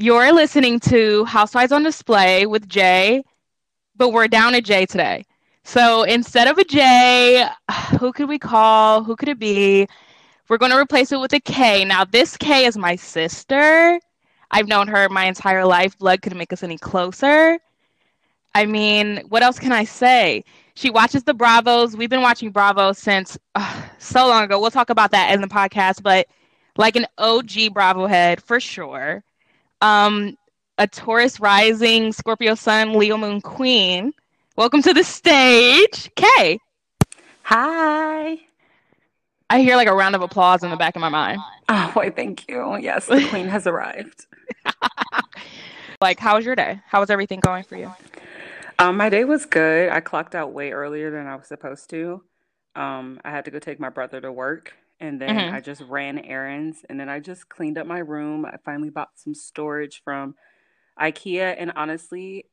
You're listening to Housewives on Display with Jay, but we're down a J today. So instead of a J, who could we call? Who could it be? We're going to replace it with a K. Now, this K is my sister. I've known her my entire life. Blood couldn't make us any closer. I mean, what else can I say? She watches the Bravos. We've been watching Bravo since uh, so long ago. We'll talk about that in the podcast, but like an OG Bravo head for sure um, a Taurus rising, Scorpio sun, Leo moon queen. Welcome to the stage, Kay. Hi. I hear like a round of applause in the back of my mind. Oh, why, thank you. Yes, the queen has arrived. like, how was your day? How was everything going for you? Um, my day was good. I clocked out way earlier than I was supposed to. Um, I had to go take my brother to work, and then mm-hmm. I just ran errands and then I just cleaned up my room. I finally bought some storage from IKEA and honestly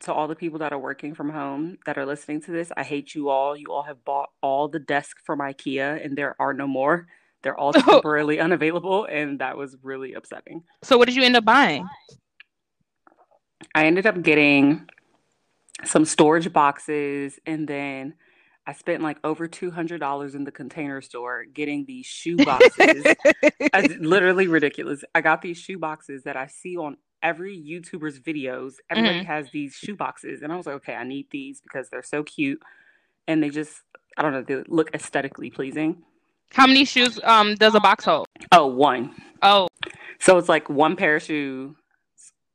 to all the people that are working from home that are listening to this, I hate you all. You all have bought all the desks from IKEA and there are no more. They're all temporarily unavailable and that was really upsetting. So what did you end up buying? I ended up getting some storage boxes and then I spent like over two hundred dollars in the container store getting these shoe boxes. literally ridiculous. I got these shoe boxes that I see on every YouTuber's videos. Everybody mm-hmm. has these shoe boxes, and I was like, okay, I need these because they're so cute, and they just I don't know, they look aesthetically pleasing. How many shoes um does a box hold? Oh, one. Oh, so it's like one pair of shoes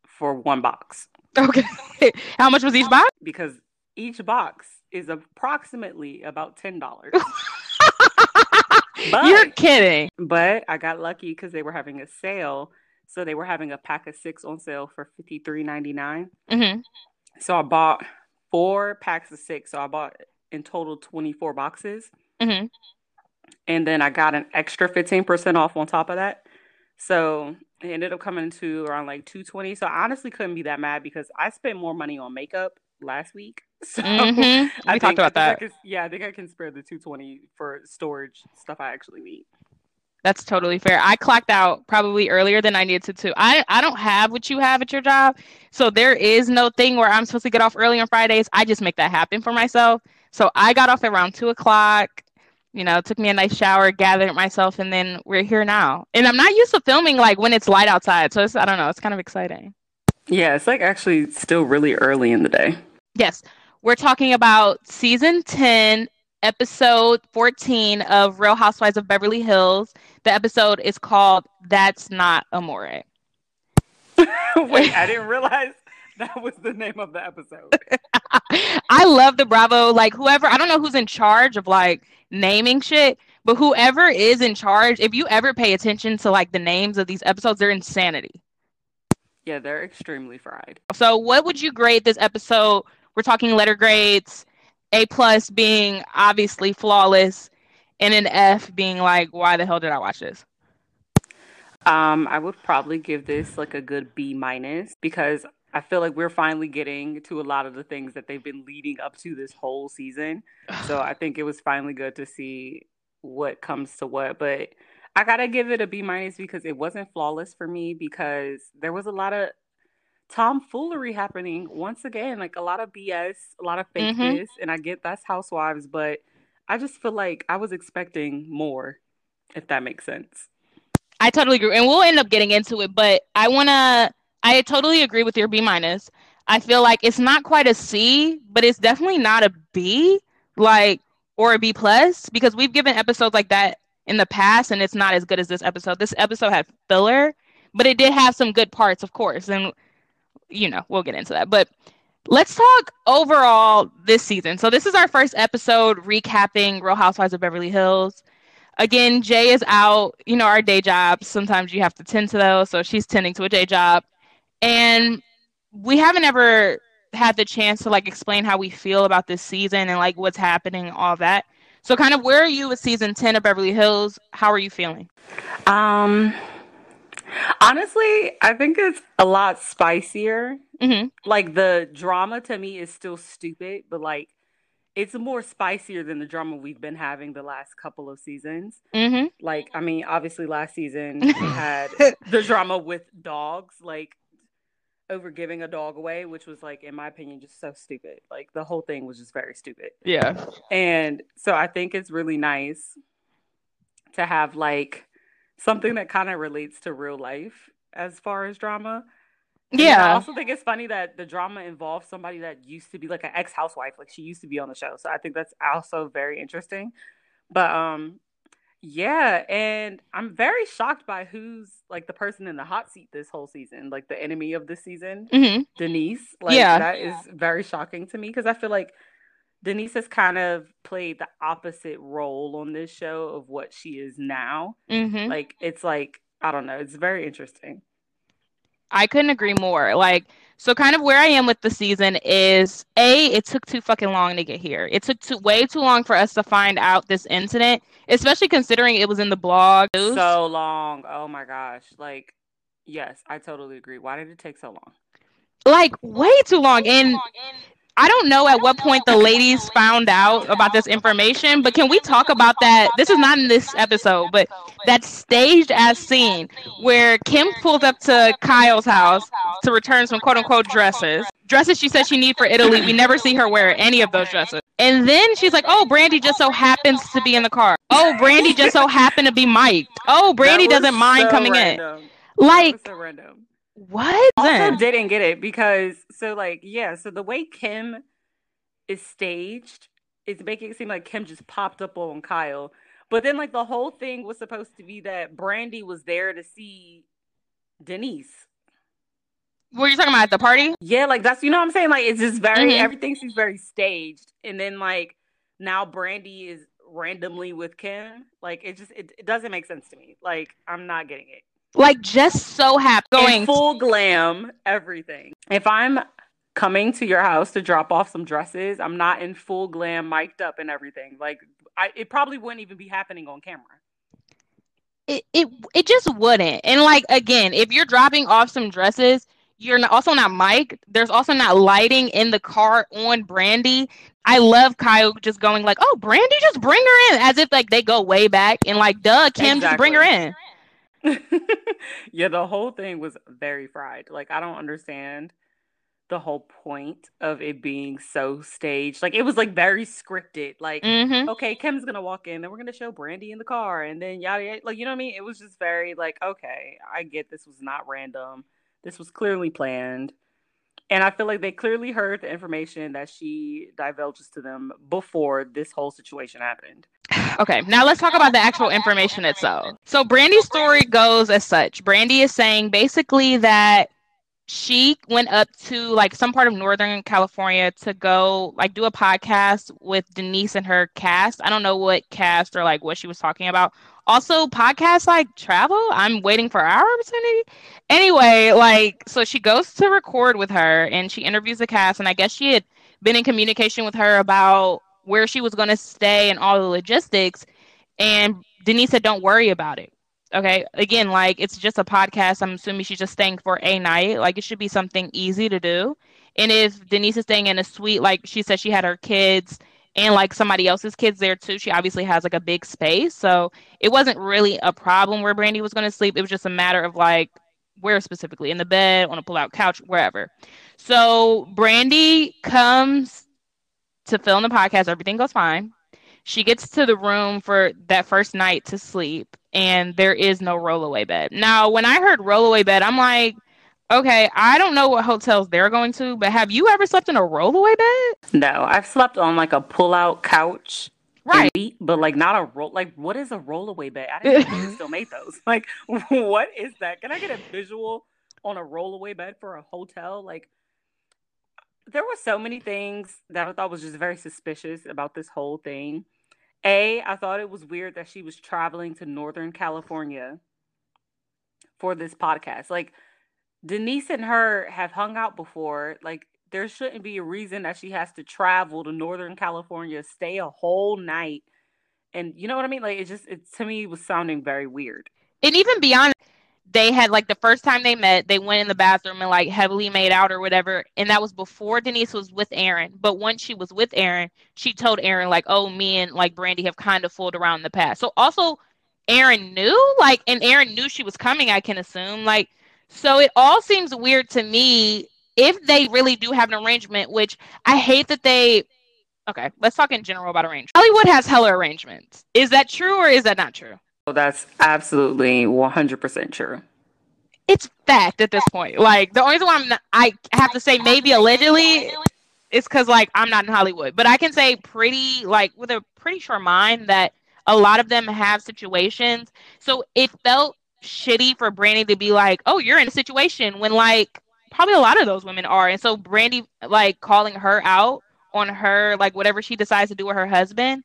for one box. Okay. How much was each box? Because each box is approximately about ten dollars. You're kidding. But I got lucky because they were having a sale. So they were having a pack of six on sale for fifty three ninety nine. Mm-hmm. So I bought four packs of six. So I bought in total twenty four boxes. Mm-hmm. And then I got an extra fifteen percent off on top of that. So it ended up coming to around like two twenty. So I honestly couldn't be that mad because I spent more money on makeup last week. So mm-hmm. we I talked about that. Can, yeah, I think I can spare the 220 for storage stuff I actually need. That's totally fair. I clocked out probably earlier than I needed to too. I I don't have what you have at your job, so there is no thing where I'm supposed to get off early on Fridays. I just make that happen for myself. So I got off around two o'clock. You know, took me a nice shower, gathered myself, and then we're here now. And I'm not used to filming like when it's light outside, so it's I don't know. It's kind of exciting. Yeah, it's like actually still really early in the day. Yes. We're talking about season 10, episode 14 of Real Housewives of Beverly Hills. The episode is called That's Not Amore. Wait, I didn't realize that was the name of the episode. I love the Bravo. Like, whoever, I don't know who's in charge of like naming shit, but whoever is in charge, if you ever pay attention to like the names of these episodes, they're insanity. Yeah, they're extremely fried. So, what would you grade this episode we're talking letter grades, A plus being obviously flawless, and an F being like, why the hell did I watch this? Um, I would probably give this like a good B minus because I feel like we're finally getting to a lot of the things that they've been leading up to this whole season. so I think it was finally good to see what comes to what. But I gotta give it a B minus because it wasn't flawless for me because there was a lot of tomfoolery happening once again like a lot of bs a lot of fakeness mm-hmm. and i get that's housewives but i just feel like i was expecting more if that makes sense. I totally agree and we'll end up getting into it but i want to i totally agree with your b minus. I feel like it's not quite a c but it's definitely not a b like or a b plus because we've given episodes like that in the past and it's not as good as this episode. This episode had filler but it did have some good parts of course and you know, we'll get into that. But let's talk overall this season. So this is our first episode recapping Real Housewives of Beverly Hills. Again, Jay is out, you know, our day jobs. Sometimes you have to tend to those. So she's tending to a day job. And we haven't ever had the chance to like explain how we feel about this season and like what's happening, all that. So kind of where are you with season 10 of Beverly Hills? How are you feeling? Um Honestly, I think it's a lot spicier. Mm-hmm. Like the drama to me is still stupid, but like it's more spicier than the drama we've been having the last couple of seasons. Mm-hmm. Like, I mean, obviously last season we had the drama with dogs, like over giving a dog away, which was like, in my opinion, just so stupid. Like the whole thing was just very stupid. Yeah. And so I think it's really nice to have like something that kind of relates to real life as far as drama. And Yeah. I also think it's funny that the drama involves somebody that used to be like an ex housewife, like she used to be on the show. So I think that's also very interesting. But um, yeah, and I'm very shocked by who's like the person in the hot seat this whole season, like the enemy of this season, Mm-hmm. Denise. Like Yeah. that is very shocking to me because I feel like Denise has kind of played the opposite role on this show of what she is now. Mm-hmm. Like it's like I don't know, it's very interesting. I couldn't agree more. Like, so kind of where I am with the season is A, it took too fucking long to get here. It took too, way too long for us to find out this incident, especially considering it was in the blog. So long. Oh my gosh. Like, yes, I totally agree. Why did it take so long? like, way too long. And I don't know at what point the ladies found out about this information, but can we talk about that? This is not in this episode, but that staged ass scene where Kim pulls up to Kyle's house to return some quote unquote dresses. Dresses she said she need for Italy. We never see her wear any of those dresses. And then she's like, "Oh, Brandi just so happens to be in the car. Oh, Brandi just so happened to be mic'd. Oh, Brandi doesn't mind so coming in. Like, so. What? Also, Then? didn't get it because so like yeah, so the way Kim is staged, it's making it seem like Kim just popped up on Kyle. But then like the whole thing was supposed to be that Brandi was there to see Denise. What are you talking about at the party? Yeah, like that's you know what I'm saying. Like it's just very Mhm. everything seems very staged, and then like now Brandi is randomly with Kim. Like it just it, it doesn't make sense to me. Like I'm not getting it. Like, just so happy going. In full glam, everything. If I'm coming to your house to drop off some dresses, I'm not in full glam, mic'd up and everything. Like I, it probably wouldn't even be happening on camera. it, it it just wouldn't. And like again, if you're dropping off some dresses, you're not, also not Mike. There's also not lighting in the car on Brandi. I love Kyle just going like, "Oh, Brandi, just bring her in," as if like they go way back and like, "Duh, Kim, just bring her in." yeah, the whole thing was very fried. Like I don't understand the whole point of it being so staged. Like it was like very scripted. Like hmm okay, Kim's gonna walk in, then we're gonna show Brandi in the car, and then yada yada. Like you know what I mean? It was just very like okay, I get this was not random. This was clearly planned, and I feel like they clearly heard the information that she divulges to them before this whole situation happened. Okay, now let's talk about the actual information itself. So Brandi's story goes as such. Brandi is saying basically that she went up to like some part of Northern California to go like do a podcast with Denise and her cast. I don't know what cast or like what she was talking about. Also, podcasts like travel. I'm waiting for our opportunity. Anyway, like so she goes to record with her and she interviews the cast and I guess she had been in communication with her about where she was going to stay and all the logistics and Denise said don't worry about it. Okay. Again, like it's just a podcast. I'm assuming she's just staying for a night. Like it should be something easy to do. And if Denise is staying in a suite, like she said, she had her kids and like somebody else's kids there too. She obviously has like a big space. So it wasn't really a problem where Brandi was going to sleep. It was just a matter of like where specifically in the bed, on a pull out couch, wherever. So Brandi comes to film the podcast. Everything goes fine. She gets to the room for that first night to sleep, and there is no rollaway bed. Now, when I heard rollaway bed, I'm like, okay, I don't know what hotels they're going to, but have you ever slept in a rollaway bed? No, I've slept on like a pull-out couch. Right. but like not a roll. Like, what is a rollaway bed? I didn't know they still made those. Like, what is that? Can I get a visual on a rollaway bed for a hotel? Like, there were so many things that I thought was just very suspicious about this whole thing. A, I thought it was weird that she was traveling to Northern California for this podcast. Like, Denise and her have hung out before. Like, there shouldn't be a reason that she has to travel to Northern California, stay a whole night. And you know what I mean? Like, it just, it to me was sounding very weird. And even beyond, they had like the first time they met, they went in the bathroom and like heavily made out or whatever. And that was before Denise was with Aaron. But once she was with Aaron, she told Aaron, like, oh, me and like Brandi have kind of fooled around in the past. So also, Aaron knew, like, and Aaron knew she was coming, I can assume. Like, so it all seems weird to me if they really do have an arrangement, which I hate that they. Okay, let's talk in general about arrangement. Hollywood has hella arrangements. Is that true or is that not true? That's absolutely 100% true. It's fact at this point. Like the only reason I'm not, I have to say maybe allegedly is because like I'm not in Hollywood, but I can say pretty like with a pretty sure mind that a lot of them have situations. So it felt shitty for Brandi to be like, "Oh, you're in a situation," when like probably a lot of those women are, and so Brandi, like calling her out on her like whatever she decides to do with her husband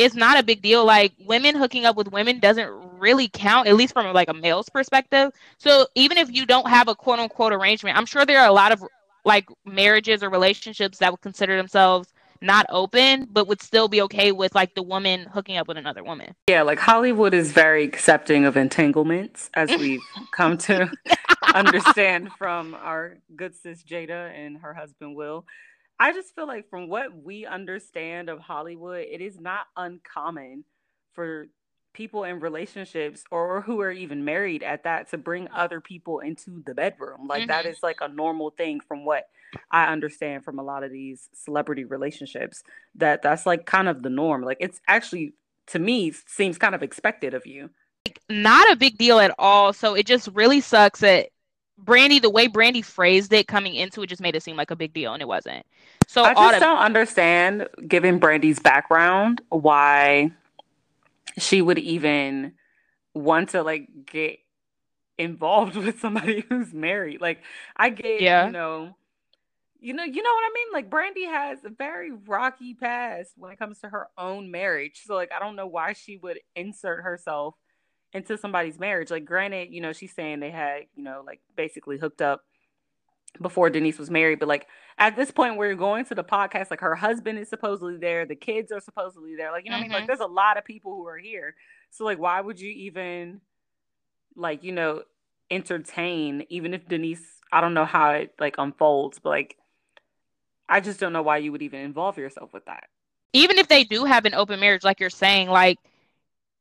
it's not a big deal. Like women hooking up with women doesn't really count, at least from like a male's perspective. So even if you don't have a quote unquote arrangement, I'm sure there are a lot of like marriages or relationships that would consider themselves not open, but would still be okay with like the woman hooking up with another woman. Yeah, like Hollywood is very accepting of entanglements, as we've come to understand from our good sis Jada and her husband Will. I just feel like from what we understand of Hollywood, it is not uncommon for people in relationships or who are even married at that to bring other people into the bedroom. Like mm-hmm. that is like a normal thing from what I understand from a lot of these celebrity relationships that that's like kind of the norm. Like it's actually to me seems kind of expected of you. Not a big deal at all. So it just really sucks that Brandi, the way Brandi phrased it coming into it just made it seem like a big deal and it wasn't. So I just don't understand, given Brandi's background, why she would even want to like get involved with somebody who's married. Like I get, yeah. you know, you know, you know what I mean? Like Brandi has a very rocky past when it comes to her own marriage. So like I don't know why she would insert herself into somebody's marriage. Like, granted, you know, she's saying they had, you know, like basically hooked up before Denise was married, but like at this point where you're going to the podcast, like her husband is supposedly there, the kids are supposedly there. Like, you know mm-hmm. I mean? Like, mm-hmm. there's a lot of people who are here. So, like, why would you even, like, you know, entertain, even if Denise, I don't know how it like unfolds, but like, I just don't know why you would even involve yourself with that. Even if they do have an open marriage, like you're saying, like,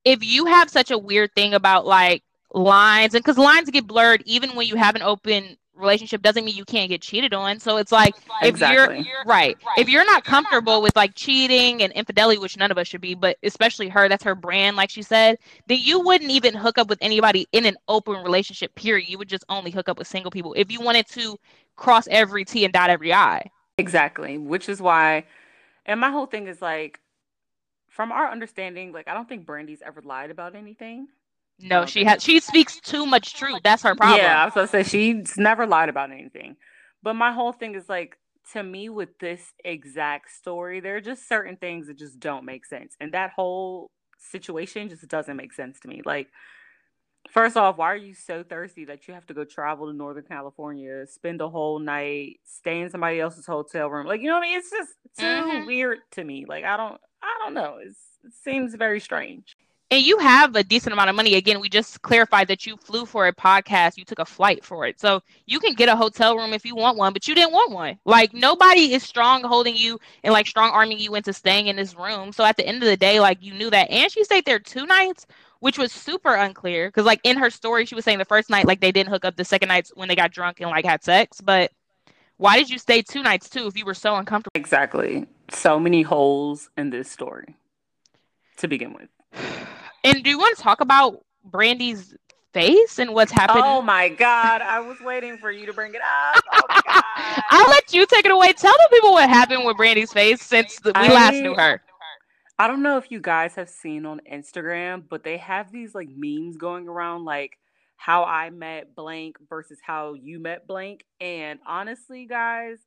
if you have such a weird thing about like lines and because lines get blurred even when you have an open relationship doesn't mean you can't get cheated on. So it's like if exactly. you're right. If you're not comfortable with like cheating and infidelity which none of us should be but especially her that's her brand like she said then you wouldn't even hook up with anybody in an open relationship period. You would just only hook up with single people if you wanted to cross every t and dot every i. Exactly which is why and my whole thing is like from our understanding, like I don't think Brandi's ever lied about anything. No, she has. She speaks too much truth. That's her problem. Yeah, I was gonna say she's never lied about anything. But my whole thing is like to me with this exact story, there are just certain things that just don't make sense, and that whole situation just doesn't make sense to me. Like, first off, why are you so thirsty that you have to go travel to Northern California, spend a whole night, stay in somebody else's hotel room? Like, you know what I mean? It's just too mm-hmm. weird to me. Like, I don't. I don't know. It's, it seems very strange. And you have a decent amount of money. Again, we just clarified that you flew for a podcast. You took a flight for it. So you can get a hotel room if you want one, but you didn't want one. Like nobody is strong holding you and like strong arming you into staying in this room. So at the end of the day, like you knew that. And she stayed there two nights, which was super unclear. Cause like in her story, she was saying the first night, like they didn't hook up the second nights when they got drunk and like had sex. But why did you stay two nights too if you were so uncomfortable? Exactly. So many holes in this story to begin with. And do you want to talk about Brandi's face and what's happening? Oh my god, I was waiting for you to bring it up. Oh I'll let you take it away. Tell the people what happened with Brandi's face since we I, last knew her. I don't know if you guys have seen on Instagram, but they have these like memes going around like how I met blank versus how you met blank. And honestly, guys,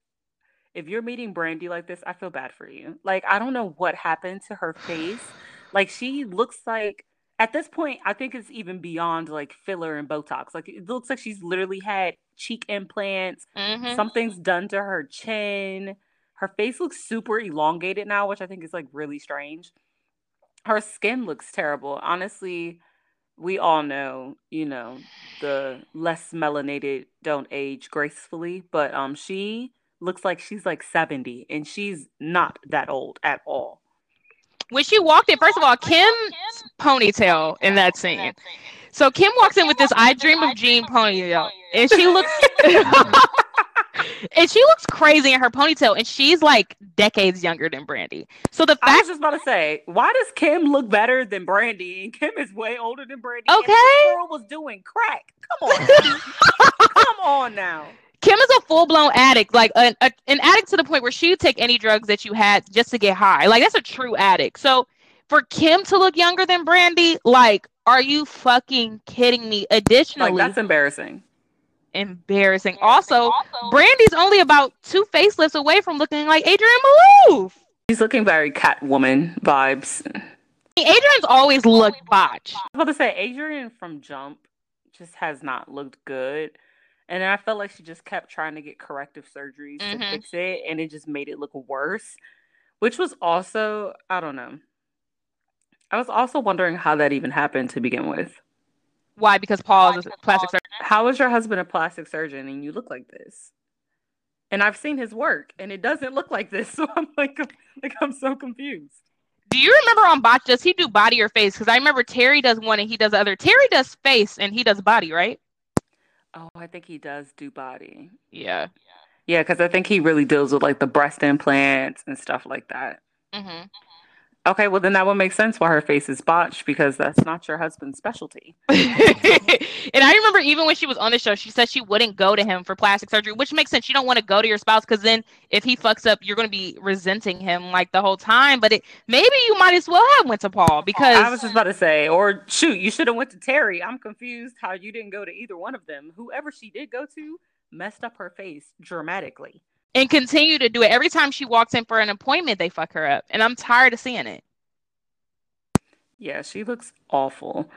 if you're meeting Brandi like this, I feel bad for you. Like, I don't know what happened to her face. Like, she looks like, at this point, I think it's even beyond like filler and Botox. Like, it looks like she's literally had cheek implants, mm-hmm. something's done to her chin. Her face looks super elongated now, which I think is like really strange. Her skin looks terrible. Honestly, we all know, you know, the less melanated don't age gracefully, but um she looks like she's like 70 and she's not that old at all. When she walked in, first of all, Kim's ponytail in that scene. So Kim walks in with this I dream of Jean ponytail and she looks and she looks crazy in her ponytail, and she's like decades younger than Brandi. So the fact I was just about to say, why does Kim look better than Brandi? And Kim is way older than Brandi. Okay, girl was doing crack. Come on, come on now. Kim is a full blown addict, like a, a, an addict to the point where she would take any drugs that you had just to get high. Like that's a true addict. So for Kim to look younger than Brandi, like, are you fucking kidding me? Additionally, like that's embarrassing embarrassing. Also, also, Brandi's only about two facelifts away from looking like Adrienne Maloof. She's looking very Catwoman vibes. Adrienne's always looked botched. I was about to say Adrienne from Jump just has not looked good. And I felt like she just kept trying to get corrective surgeries mm-hmm. to fix it, and it just made it look worse. Which was also, I don't know. I was also wondering how that even happened to begin with. Why? Because Paul is a plastic surgeon. How is your husband a plastic surgeon and you look like this? And I've seen his work and it doesn't look like this. So I'm like, like I'm so confused. Do you remember on Botch, does he do body or face? Because I remember Terry does one and he does the other. Terry does face and he does body, right? Oh, I think he does do body. Yeah. Yeah, because I think he really deals with like the breast implants and stuff like that. Mm-hmm. Okay, well then that would make sense why her face is botched because that's not your husband's specialty. and I remember even when she was on the show, she said she wouldn't go to him for plastic surgery, which makes sense. You don't want to go to your spouse because then if he fucks up, you're going to be resenting him like the whole time. But it maybe you might as well have went to Paul because I was just about to say, or shoot, you should have went to Terry. I'm confused how you didn't go to either one of them. Whoever she did go to messed up her face dramatically and continue to do it. Every time she walks in for an appointment, they fuck her up. And I'm tired of seeing it. Yeah, she looks awful.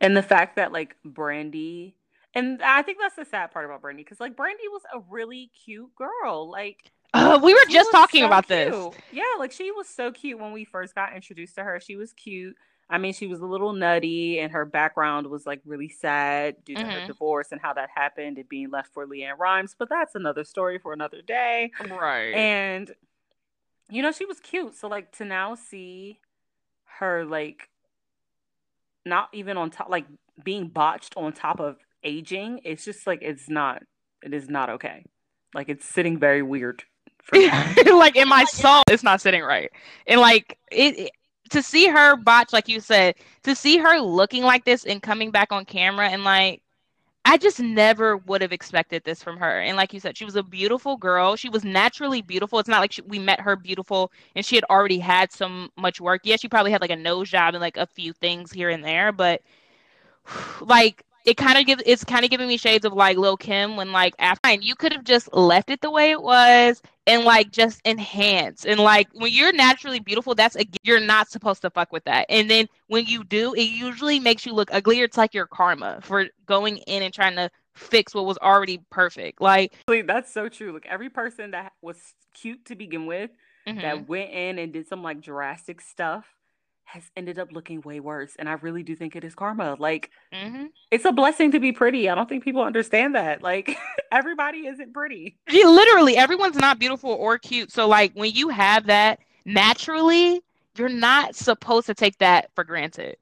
And the fact that like Brandi and I think that's the sad part about Brandi because like Brandi was a really cute girl. Like uh, we were just talking so about cute. this. Yeah, like she was so cute when we first got introduced to her. She was cute. I mean, she was a little nutty, and her background was like really sad due to mm-hmm. her divorce and how that happened and being left for LeAnn Rimes. But that's another story for another day. Right. And, you know, she was cute. So, like, to now see her, like, not even on top, like, being botched on top of aging, it's just like, it's not, it is not okay. Like, it's sitting very weird. like in my soul, it's not sitting right. And like it, to see her botch, like you said, to see her looking like this and coming back on camera and like I just never would have expected this from her. And like you said, she was a beautiful girl. She was naturally beautiful. It's not like she, we met her beautiful and she had already had so much work. Yeah, she probably had like a nose job and like a few things here and there, but like it kind of gives it's kind of giving me shades of like Lil Kim when like after you could have just left it the way it was and like just enhance. And like when you're naturally beautiful that's a you're not supposed to fuck with that. And then when you do it usually makes you look uglier it's like your karma for going in and trying to fix what was already perfect. Like that's so true. Like every person that was cute to begin with mm-hmm. that went in and did some like drastic stuff has ended up looking way worse. And I really do think it is karma. Like, mm-hmm. it's a blessing to be pretty. I don't think people understand that. Like, everybody isn't pretty. Yeah, literally, everyone's not beautiful or cute. So, like, when you have that naturally, you're not supposed to take that for granted.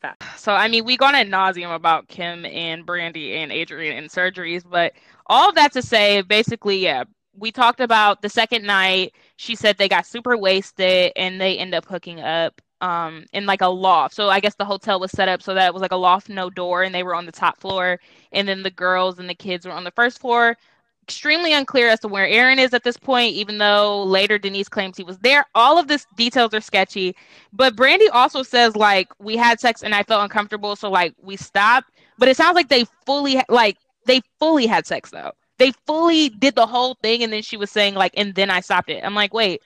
Fact. So, I mean, we gone ad nauseum about Kim and Brandy and Adrienne and surgeries, but all that to say, basically, yeah, we talked about the second night. She said they got super wasted and they end up hooking up um in like a loft. So I guess the hotel was set up so that it was like a loft, no door, and they were on the top floor, and then the girls and the kids were on the first floor. Extremely unclear as to where Aaron is at this point, even though later Denise claims he was there. All of this details are sketchy. But Brandi also says like we had sex and I felt uncomfortable, so like we stopped. But it sounds like they fully like they fully had sex though they fully did the whole thing and then she was saying like and then i stopped it. I'm like wait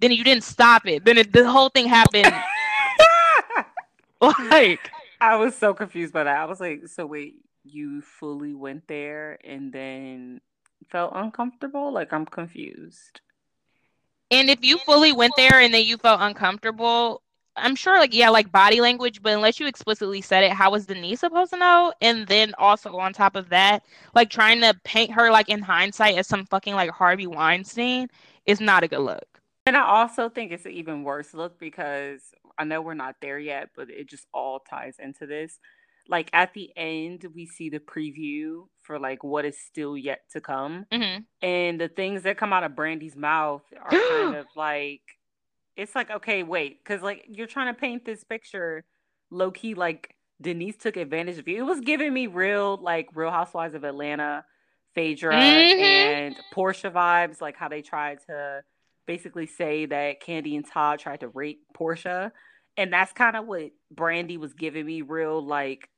then you didn't stop it. Then it, the whole thing happened. Like i was so confused by that. I was like so wait you fully went there and then felt uncomfortable? Like i'm confused. And if you fully went there and then you felt uncomfortable I'm sure like yeah, like body language, but unless you explicitly said it, how was Denise supposed to know? And then also on top of that, like trying to paint her like in hindsight as some fucking like Harvey Weinstein is not a good look. And I also think it's an even worse look because I know we're not there yet, but it just all ties into this. Like at the end, we see the preview for like what is still yet to come, hmm and the things that come out of Brandi's mouth are kind of like it's like okay, wait, because like you're trying to paint this picture low key like Denise took advantage of you. It was giving me real like Real Housewives of Atlanta, Phaedra Mhm. and Porsha vibes, like how they tried to basically say that Kandi and Todd tried to rape Porsha. And that's kind of what Brandi was giving me real like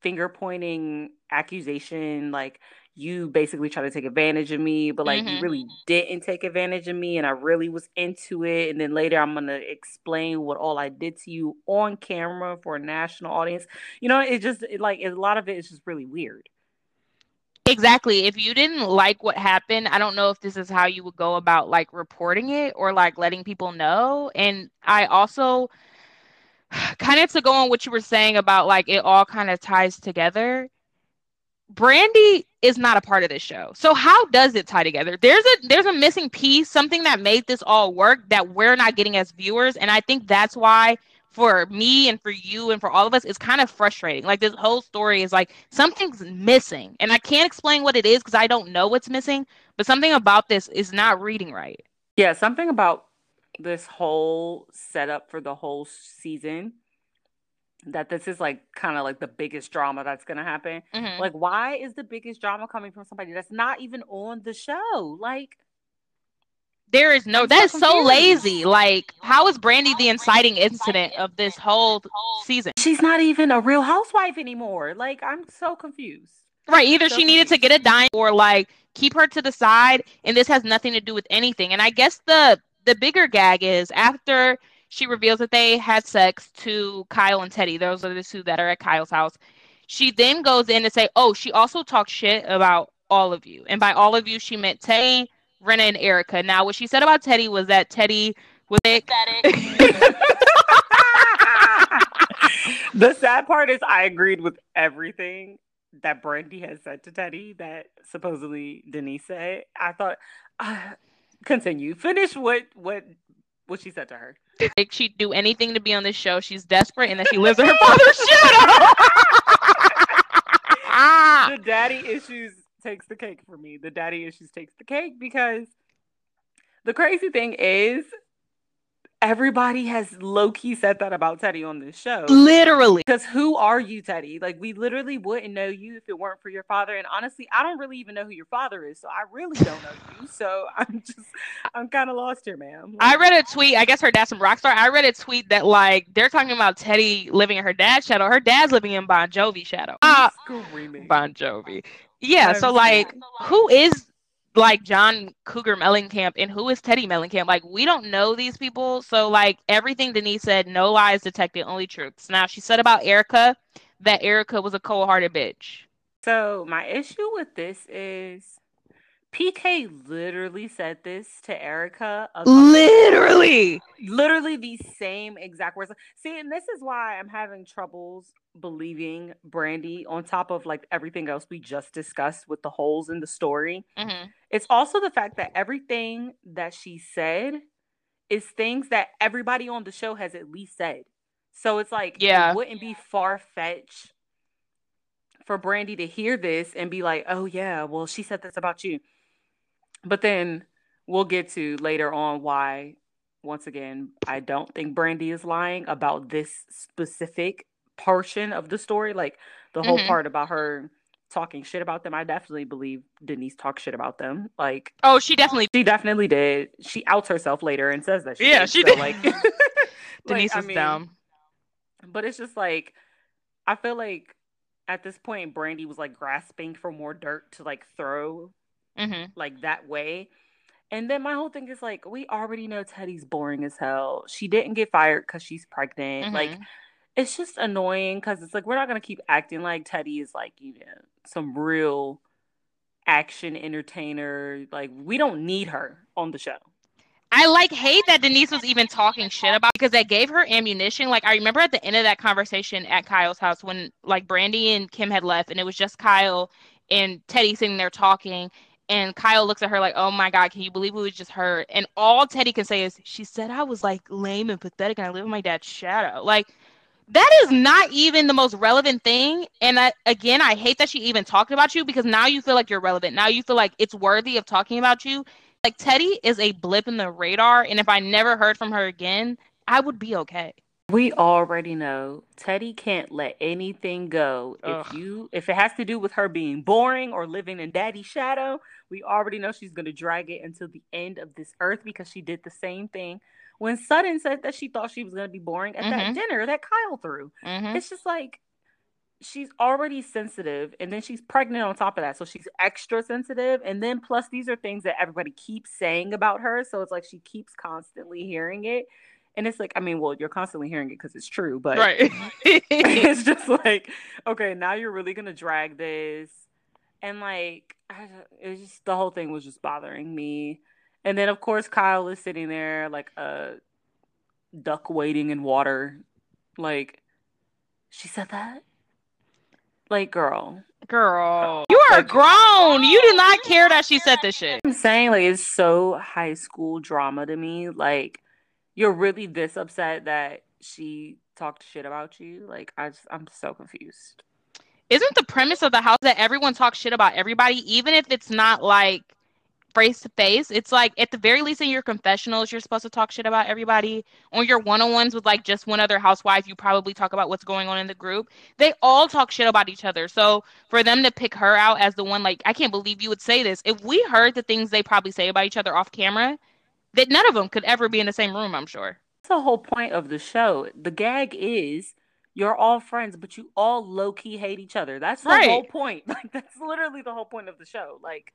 finger pointing accusation, like you basically try to take advantage of me, but like you Mhm. really didn't take advantage of me and I really was into it. And then later I'm gonna explain what all I did to you on camera for a national audience. You know, it just it, like a lot of it is just really weird. Exactly. If you didn't like what happened, I don't know if this is how you would go about like reporting it or like letting people know. And I also kind of to go on what you were saying about like it all kind of ties together. Brandi is not a part of this show. So how does it tie together? There's a there's a missing piece, something that made this all work that we're not getting as viewers, and I think that's why for me and for you and for all of us it's kind of frustrating. Like this whole story is like something's missing, and I can't explain what it is because I don't know what's missing, but something about this is not reading right. Yeah, something about this whole setup for the whole season that this is like kind of like the biggest drama that's going to happen. Mhm. Like, why is the biggest drama coming from somebody that's not even on the show? Like, There is no I'm so so lazy. Like, how is Brandi the inciting incident of this whole season? she's not even a real housewife anymore. Like, I'm so confused. Right. Either So she needed to get a dime or like keep her to the side, and this has nothing to do with anything. And I guess the the bigger gag is after she reveals that they had sex to Kyle and Teddi. Those are the two that are at Kyle's house. She then goes in to say, "Oh, she also talked shit about all of you." And by all of you, she meant Teddi, Rinna, and Erika. Now, what she said about Teddi was that Teddi was thick. the sad part is, I agreed with everything that Brandi has said to Teddi that supposedly Denise said. I thought, uh, continue, finish what what what she said to her. Like she'd do anything to be on this show. She's desperate, and that she lives in her father's shadow. the daddy issues takes the cake for me. The daddy issues takes the cake because the crazy thing is everybody has low key said that about Teddi on this show. Literally. Because who are you, Teddi? Like we literally wouldn't know you if it weren't for your father. And honestly, I don't really even know who your father is, so I really don't know you. So I'm just, I'm kind of lost here, ma'am. I read a tweet. I guess her dad's from Rockstar. I read a tweet that like they're talking about Teddi living in her dad's shadow. Her dad's living in Bon Jovi shadow. Ah, screaming. Bon Jovi. Yeah. I'm So like, who is like John Cougar Mellencamp and who is Teddi Mellencamp? Like, we don't know these people. So like, everything Denise said, no lies detected, only truths. Now she said about Erika that Erika was a cold-hearted bitch. So my issue with this is PK literally said this to Erika. Literally. literally the same exact words. See, and this is why I'm having troubles believing Brandi on top of like everything else we just discussed with the holes in the story. hmm It's also the fact that everything that she said is things that everybody on the show has at least said. So it's like Yeah. it wouldn't be far fetched for Brandi to hear this and be like, "Oh yeah, well she said this about you." But then we'll get to later on why once again I don't think Brandi is lying about this specific portion of the story, like the whole Mhm. part about her talking shit about them. I definitely believe Denise talked shit about them. Like Oh, she definitely. she definitely did. She outs herself later and says that she Yeah, did. she So, did. Like Denise I mean, dumb. But it's just like I feel like at this point Brandi was like grasping for more dirt to like throw hmm like that way. And then my whole thing is like we already know Teddi's boring as hell. She didn't get fired cuz she's pregnant. Like Mhm. it's just annoying cuz it's like we're not going to keep acting like Teddi is like, you know, some real action entertainer. Like we don't need her on the show. I like hate that Denise was even talking shit about because that gave her ammunition. Like I remember at the end of that conversation at Kyle's house when like Brandi and Kim had left and it was just Kyle and Teddi sitting there talking and Kyle looks at her like, "Oh my god, can you believe it was just her?" And all Teddi can say is, "She said I was like lame and pathetic and I live in my dad's shadow." Like that is not even the most relevant thing. And I, again, I hate that she even talked about you because now you feel like you're relevant. Now you feel like it's worthy of talking about you. Like Teddi is a blip in the radar, and if I never heard from her again, I would be okay. We already know Teddi can't let anything go. Ugh. If you if it has to do with her being boring or living in daddy's shadow, we already know she's gonna drag it until the end of this earth because she did the same thing when Sutton said that she thought she was gonna be boring at mm-hmm. that dinner that Kyle threw. Mm-hmm. It's just like she's already sensitive and then she's pregnant on top of that so she's extra sensitive and then plus these are things that everybody keeps saying about her so it's like she keeps constantly hearing it and it's like i mean well you're constantly hearing it because it's true but right it's just like okay now you're really gonna drag this and like I, was just the whole thing was just bothering me and then of course kyle is sitting there like a duck waiting in water like she said that like, girl. Girl. You are like, grown. You do not oh, care that she said this shit. I'm saying, like, it's so high school drama to me. Like, you're really this upset that she talked shit about you. Like, I just, I'm so confused. Isn't the premise of the house that everyone talks shit about everybody, even if it's not like face to face. It's like at the very least in your confessionals, you're supposed to talk shit about everybody. On your one on ones with like just one other housewife, you probably talk about what's going on in the group. They all talk shit about each other. So for them to pick her out as the one, like, I can't believe you would say this. If we heard the things they probably say about each other off camera, that none of them could ever be in the same room, I'm sure. That's the whole point of the show. The gag is you're all friends, but you all low key hate each other. That's the right. whole point. Like that's literally the whole point of the show. Like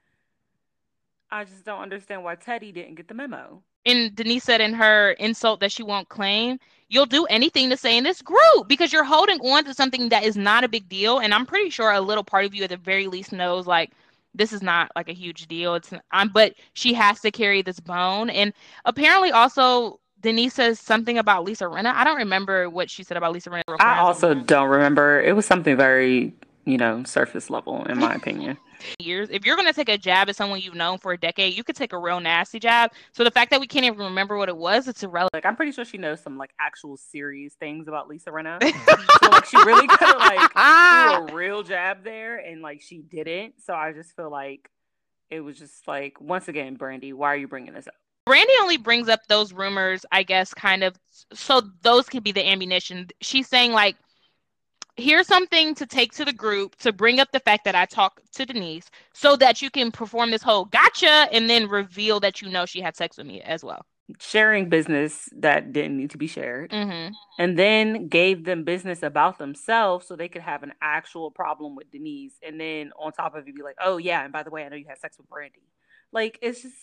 I just don't understand why Teddi didn't get the memo. And Denise said in her insult that she won't claim, you'll do anything to say in this group because you're holding on to something that is not a big deal. And I'm pretty sure a little part of you at the very least knows like this is not like a huge deal. It's I'm but she has to carry this bone. And apparently also Denise says something about Lisa Rinna. I don't remember what she said about Lisa Rinna. I also don't remember. It was something very, you know, surface level in my opinion years. If you're going to take a jab at someone you've known for a decade, you could take a real nasty jab. So the fact that we can't even remember what it was, it's irrelevant. Like I'm pretty sure she knows some like actual serious things about Lisa Rinna. so like she really could have like do a real jab there, and like she didn't. So I just feel like it was just like once again, Brandi, why are you bringing this up? Brandi only brings up those rumors, I guess, kind of so those can be the ammunition. She's saying like here's something to take to the group to bring up the fact that I talked to Denise so that you can perform this whole gotcha and then reveal that you know she had sex with me as well. Sharing business that didn't need to be shared. Mm-hmm. And then gave them business about themselves so they could have an actual problem with Denise. And then on top of it, be like, oh, yeah. And by the way, I know you had sex with Brandi. Like, it's just.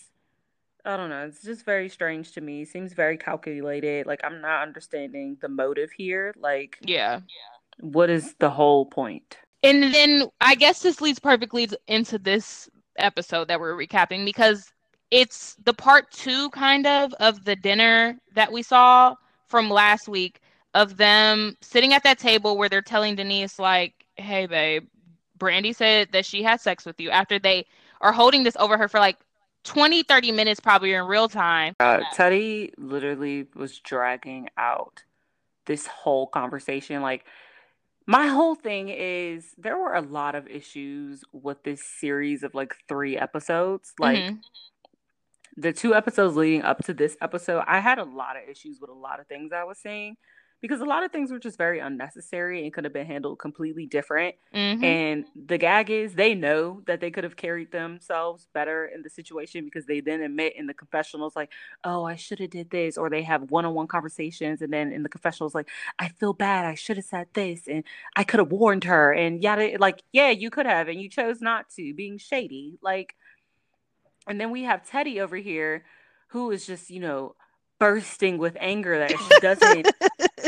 I don't know. It's just very strange to me. Seems very calculated. Like I'm not understanding the motive here. Like yeah. Yeah what is the whole point? And then I guess this leads perfectly into this episode that we're recapping because it's the part two kind of of the dinner that we saw from last week of them sitting at that table where they're telling Denise like, "Hey babe, Brandi said that she had sex with you." After they are holding this over her for like 20 30 minutes probably in real time. Uh, Teddi literally was dragging out this whole conversation like my whole thing is there were a lot of issues with this series of like three episodes. Like mm-hmm. the two episodes leading up to this episode, I had a lot of issues with a lot of things I was saying because a lot of things were just very unnecessary and could have been handled completely different. Mm-hmm. And the gag is they know that they could have carried themselves better in the situation because they then admit in the confessionals like, "Oh, I should have did this," or they have one-on-one conversations and then in the confessionals like, "I feel bad. I should have said this and I could have warned her." And yada like, "Yeah, you could have and you chose not to." Being shady. Like and then we have Teddi over here who is just, you know, bursting with anger that she doesn't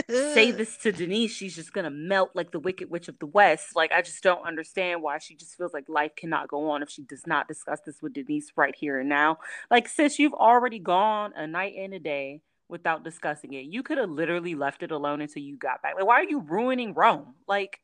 say this to Denise, she's just gonna melt like the Wicked Witch of the West. Like I just don't understand why she just feels like life cannot go on if she does not discuss this with Denise right here and now. Like sis, you've already gone a night and a day without discussing it. You could have literally left it alone until you got back. Like why are you ruining Rome? Like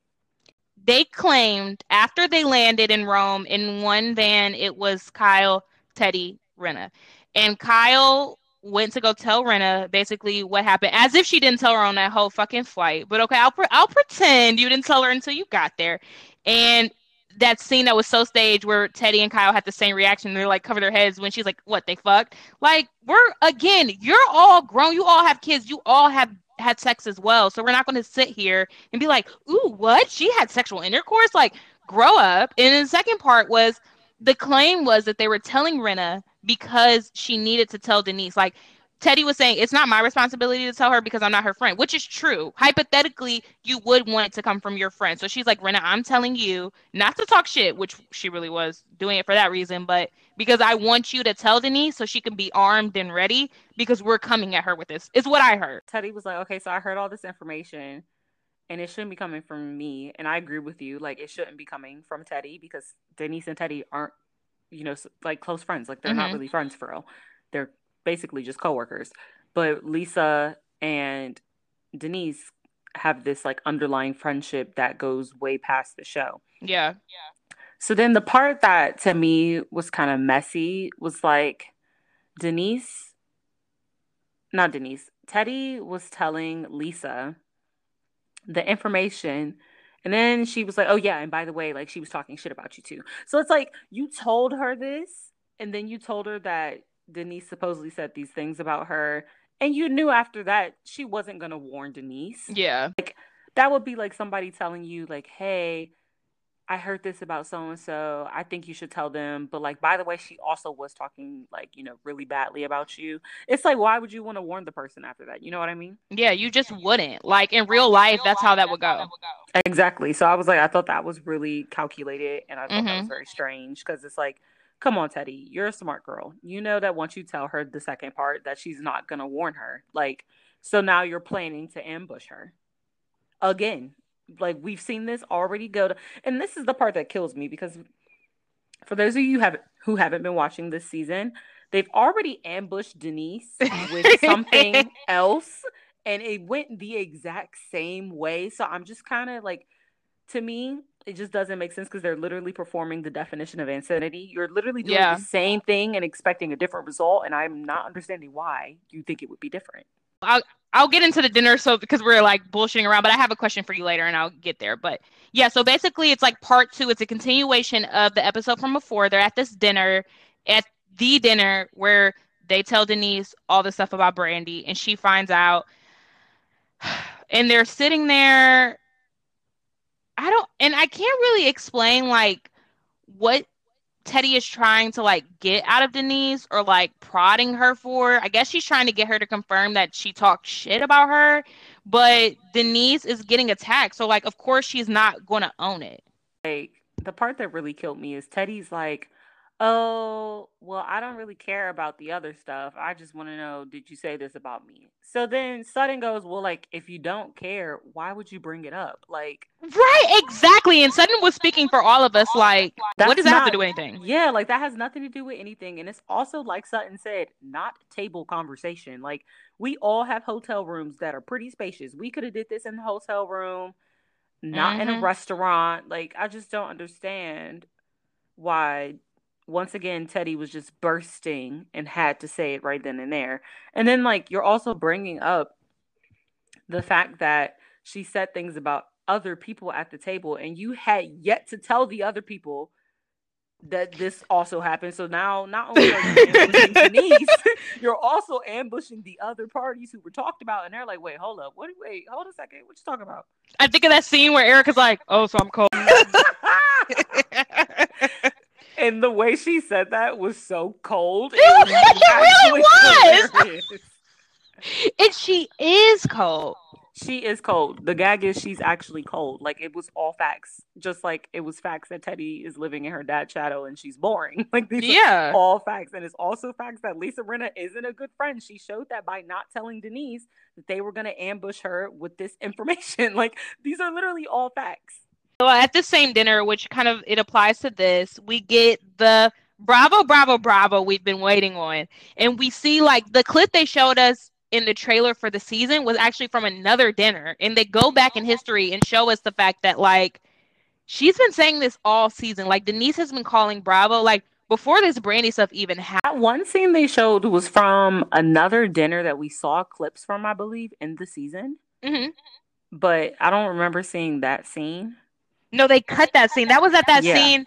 they claimed after they landed in Rome in one van, it was Kyle, Teddi, Rinna. And Kyle went to go tell Rinna basically what happened, as if she didn't tell her on that whole fucking flight. But okay, I'll pre- I'll pretend you didn't tell her until you got there. And that scene that was so staged where Teddi and Kyle had the same reaction. They're like cover their heads when she's like, "What they fucked?" Like we're again, you're all grown. You all have kids. You all have had sex as well. So we're not going to sit here and be like, "Ooh, what? She had sexual intercourse?" Like, grow up. And the second part was the claim was that they were telling Rinna because she needed to tell Denise. Like Teddi was saying, it's not my responsibility to tell her because I'm not her friend, which is true. Hypothetically, you would want it to come from your friend. So she's like, Rinna, I'm telling you not to talk shit, which she really was doing it for that reason, but because I want you to tell Denise so she can be armed and ready because we're coming at her with this, is what I heard. Teddi was like, okay, so I heard all this information and it shouldn't be coming from me. And I agree with you. Like, it shouldn't be coming from Teddi because Denise and Teddi aren't, you know, like close friends. Like, they're mm-hmm. not really friends for real. They're basically just coworkers. But Lisa and Denise have this like underlying friendship that goes way past the show. Yeah. Yeah. So then the part that to me was kind of messy was like Denise, not Denise, Teddi was telling Lisa the information. And then she was like, oh, yeah. And by the way, like she was talking shit about you too. So it's like you told her this. And then you told her that Denise supposedly said these things about her. And you knew after that she wasn't going to warn Denise. Yeah. Like that would be like somebody telling you, like, hey, I heard this about so and so. I think you should tell them. But like, by the way, she also was talking like, you know, really badly about you. It's like, why would you want to warn the person after that? You know what I mean? Yeah, you just wouldn't. Like in real life, that's how that would go. Exactly. So I was like, I thought that was really calculated, and I thought mm-hmm. that was mm-hmm. very strange because it's like, come on, Teddi, you're a smart girl. You know that once you tell her the second part, that she's not gonna warn her. Like, so now you're planning to ambush her again like we've seen this already go to and this is the part that kills me because for those of you have who haven't been watching this season they've already ambushed denise with something else and it went the exact same way. So i'm just kind of like to me it just doesn't make sense because they're literally performing the definition of insanity. You're literally doing yeah. the same thing and expecting a different result and i'm not understanding why you think it would be different. I'll I'll get into the dinner so because we're like bullshitting around, but I have a question for you later and I'll get there. But yeah, so basically it's like part two. It's a continuation of the episode from before. They're at this dinner, at the dinner where they tell Denise all the stuff about Brandi and she finds out. And they're sitting there. I don't and I can't really explain like what Teddi is trying to like get out of Denise or like prodding her for. I guess she's trying to get her to confirm that she talked shit about her, but Denise is getting attacked. So like of course she's not going to own it. Like the part that really killed me is Teddy's like oh, well, I don't really care about the other stuff. I just want to know, did you say this about me? So then Sutton goes, well, like, if you don't care, why would you bring it up? Like, right, exactly. And Sutton was speaking for all of us. Like, what does that not, have to do with anything? Yeah, like that has nothing to do with anything. And it's also, like Sutton said, not table conversation. Like, we all have hotel rooms that are pretty spacious. We could have did this in the hotel room, not mm-hmm. in a mm-hmm. restaurant. Like, I just don't understand why once again Teddi was just bursting and had to say it right then and there. And then like you're also bringing up the fact that she said things about other people at the table and you had yet to tell the other people that this also happened. So now not only are you ambushing Denise, you're also ambushing the other parties who were talked about and they're like, wait, hold up. What wait, hold a second. What you talking about? I think of that scene where Erika's like, Oh, so I'm cold. and the way she said that was so cold. It, it really was. and she is cold. She is cold. The gag is she's actually cold. Like it was all facts. Just like it was facts that Teddi is living in her dad's shadow and she's boring. Like these Yeah. are all facts. And it's also facts that Lisa Rinna isn't a good friend. She showed that by not telling Denise that they were gonna ambush her with this information. Like these are literally all facts. So at the same dinner, which kind of it applies to this, we get the bravo, bravo, bravo we've been waiting on. And we see like the clip they showed us in the trailer for the season was actually from another dinner. And they go back in history and show us the fact that like she's been saying this all season. Like Denise has been calling Bravo like before this Brandi stuff even happened. That one scene they showed was from another dinner that we saw clips from, I believe, in the season. hmm But I don't remember seeing that scene. No, they cut that scene. That was at that Yeah. scene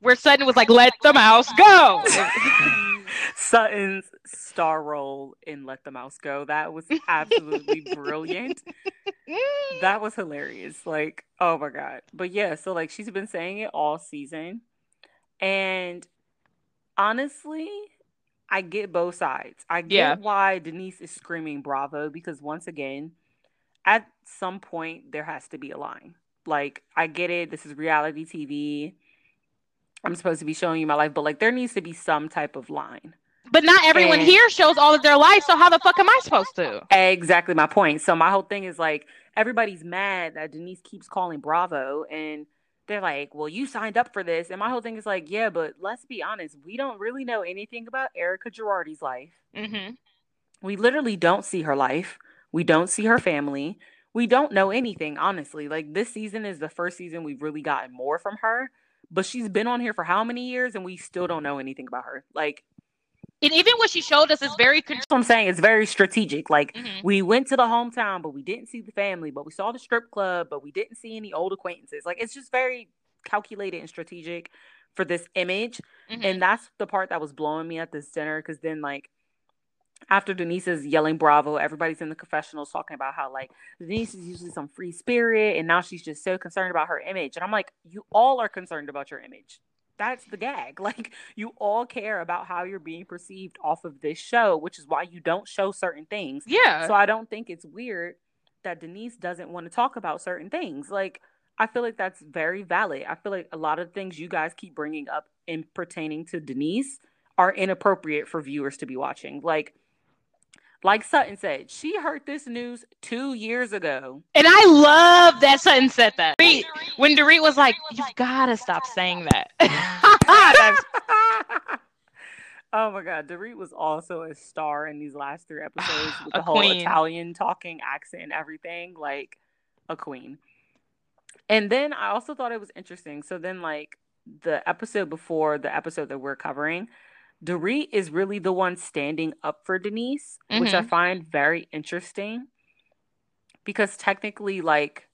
where Sutton was like, "Let the mouse go." Sutton's star role in Let the Mouse Go. That was absolutely brilliant. That was hilarious. Like, oh my God. But yeah, so like she's been saying it all season. And honestly, I get both sides. I get Yeah. why Denise is screaming bravo because once again, at some point there has to be a line. Like, I get it. This is reality TV. I'm supposed to be showing you my life, but like there needs to be some type of line. But not everyone And- here shows all of their life, so how the fuck am I supposed to? Exactly my point. So my whole thing is like everybody's mad that Denise keeps calling Bravo and they're like, "Well, you signed up for this." And my whole thing is like, "Yeah, but let's be honest, we don't really know anything about Erika Girardi's life. hmm We literally don't see her life. We don't see her family. We don't know anything, honestly. Like this season is the first season we've really gotten more from her, but she's been on here for how many years and we still don't know anything about her. Like And even what she showed us is very con- that's what I'm saying. It's very strategic. Like Mhm. we went to the hometown, but we didn't see the family. But we saw the strip club, but we didn't see any old acquaintances. Like it's just very calculated and strategic for this image. Mhm. And that's the part that was blowing me at this dinner. Because then, like, after Denise is yelling "Bravo," everybody's in the confessionals talking about how like Denise is usually some free spirit, and now she's just so concerned about her image. And I'm like, you all are concerned about your image. That's the gag. Like you all care about how you're being perceived off of this show, which is why you don't show certain things. yeah. So I don't think it's weird that Denise doesn't want to talk about certain things. Like I feel like that's very valid. I feel like a lot of things you guys keep bringing up in pertaining to Denise are inappropriate for viewers to be watching. Like like Sutton said, she heard this news 2 years ago. and I love that Sutton said that. Dorit- When Dorit was like, "You've got to stop saying that." That's- oh my god, Dorit was also a star in these last three episodes with A the whole queen. Italian talking accent and everything, like a queen. And then I also thought it was interesting. So then like the episode before the episode that we're covering, Dorit is really the one standing up for Denise, which I find very interesting. Because technically like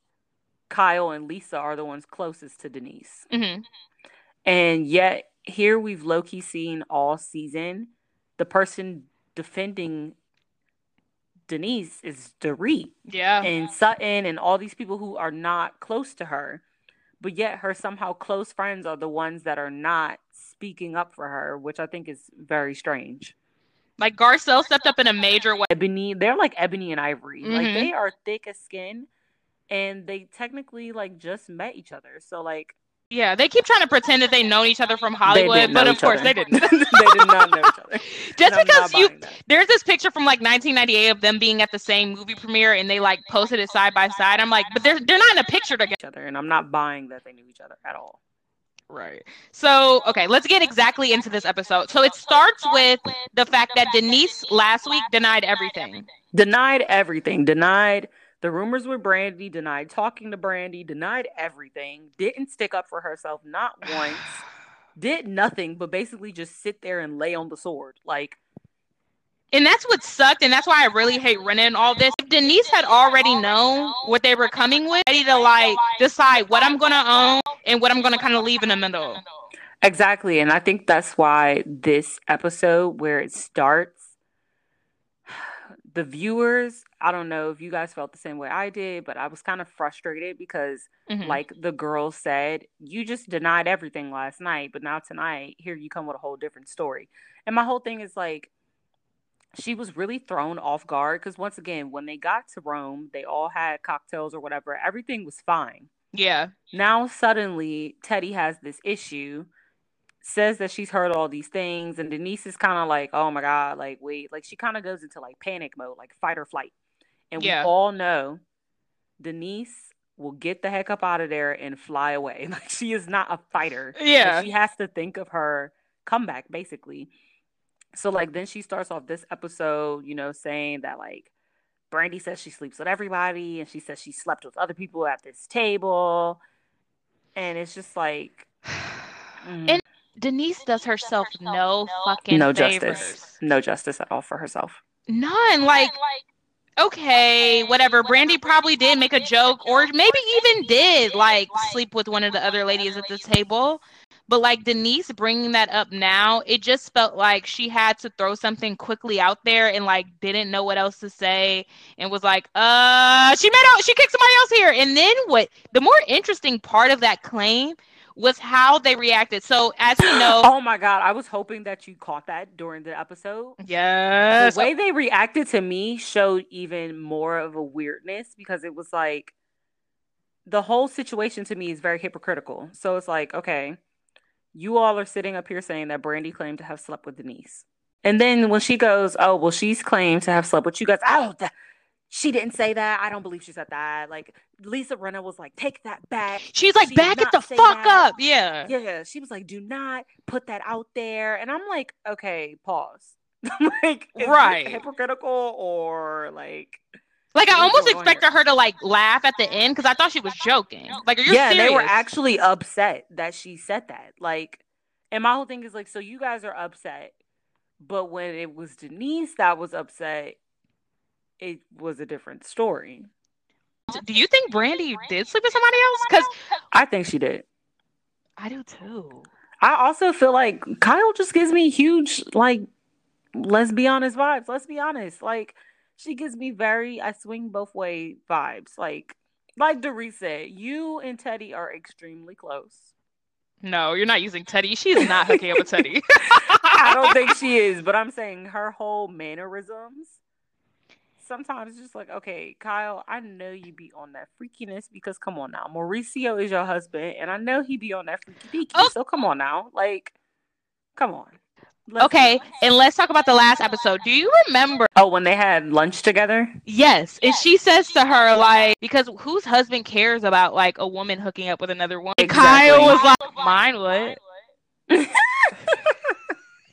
Kyle and Lisa are the ones closest to Denise. Mhm. And yet, here we've low key seen all season the person defending Denise is Dorit Yeah. and Sutton and all these people who are not close to her. But yet, her somehow close friends are the ones that are not speaking up for her, which I think is very strange. Like Garcelle stepped up in a major way. Ebony, they're like Ebony and Ivory. Like Mhm. they are thick as skin and they technically like just met each other. So, like, Yeah, they keep trying to pretend that they know each other from Hollywood, but of course other. they didn't. they did not know each other. Just And because you there's this picture from like 1998 of them being at the same movie premiere and they like posted it side by side. I'm like, but they're they're not in a picture together. and I'm not buying that they knew each other at all. Right. So, okay, let's get exactly into this episode. So it starts with the fact that Denise last week denied everything. Denied everything. Denied the rumors with Brandi. Denied talking to Brandi. Denied everything. Didn't stick up for herself not once. Did nothing, but basically just sit there and lay on the sword. Like And that's what sucked, and that's why I really hate Rinna and all this. If Denise had already known what they were coming with, ready to like decide what I'm gonna own and what I'm gonna kind of leave in the middle. exactly, and I think that's why this episode where it starts, the viewers. I don't know if you guys felt the same way I did, but I was kind of frustrated because Mhm. like the girl said, you just denied everything last night, but now tonight, here you come with a whole different story. And my whole thing is like, she was really thrown off guard because once again, when they got to Rome, they all had cocktails or whatever. Everything was fine. Yeah. Now suddenly Teddi has this issue, says that she's heard all these things, and Denise is kind of like, "Oh my god, like wait," like she kind of goes into like panic mode, like fight or flight. And Yeah. we all know Denise will get the heck up out of there and fly away. Like she is not a fighter. Like, Yeah. she has to think of her comeback basically. So like then she starts off this episode, you know, saying that like Brandi says she sleeps with everybody and she says she slept with other people at this table. And it's just like mm, And Denise does herself no fucking no favors. justice. No justice at all for herself. None. Like, okay, whatever. Brandi probably did make a joke, or maybe even did like sleep with one of the other ladies at the table. But like Denise bringing that up now, it just felt like she had to throw something quickly out there and like didn't know what else to say and was like, uh, she made out, she kicked somebody else here. And then what the more interesting part of that claim was how they reacted. So as you know, Oh my god, I was hoping that you caught that during the episode. yes, the way they reacted to me showed even more of a weirdness because it was like the whole situation to me is very hypocritical. So it's like, okay, you all are sitting up here saying that Brandi claimed to have slept with Denise. And then when she goes, oh, well, she's claimed to have slept with you guys. Oh, th- she didn't say that. I don't believe she said that. Like Lisa Rinna was like, take that back. she's like, she back it the fuck that." up. Yeah. Yeah, she was like, "Do not put that out there." And I'm like, "Okay, pause." like, is Right. hypocritical or like? Like I almost expected here? her to like laugh at the end because I thought she was joking. Like, are you yeah, serious? they were actually upset that she said that. Like, and my whole thing is like, so you guys are upset, but when it was Denise that was upset, it was a different story. Do you think Brandi did sleep with somebody else? Because I think she did. I do too. I also feel like Kyle just gives me huge, like, let's be honest vibes. Let's be honest. Like, she gives me very I swing both way vibes. Like, like Dorit said, you and Teddi are extremely close. No, you're not using Teddi. She's not hooking up with Teddi. I don't think she is, but I'm saying her whole mannerisms. Sometimes it's just like, okay, Kyle, I know you be on that freakiness because come on now, Mauricio is your husband, and I know he be on that freaky deaky. Oh. So come on now, like, come on. Let's Okay, honest. and let's talk about the last episode. Do you remember? Oh, when they had lunch together? Yes, and she says to her like, because whose husband cares about like a woman hooking up with another woman? Exactly. Kyle was like, mine would.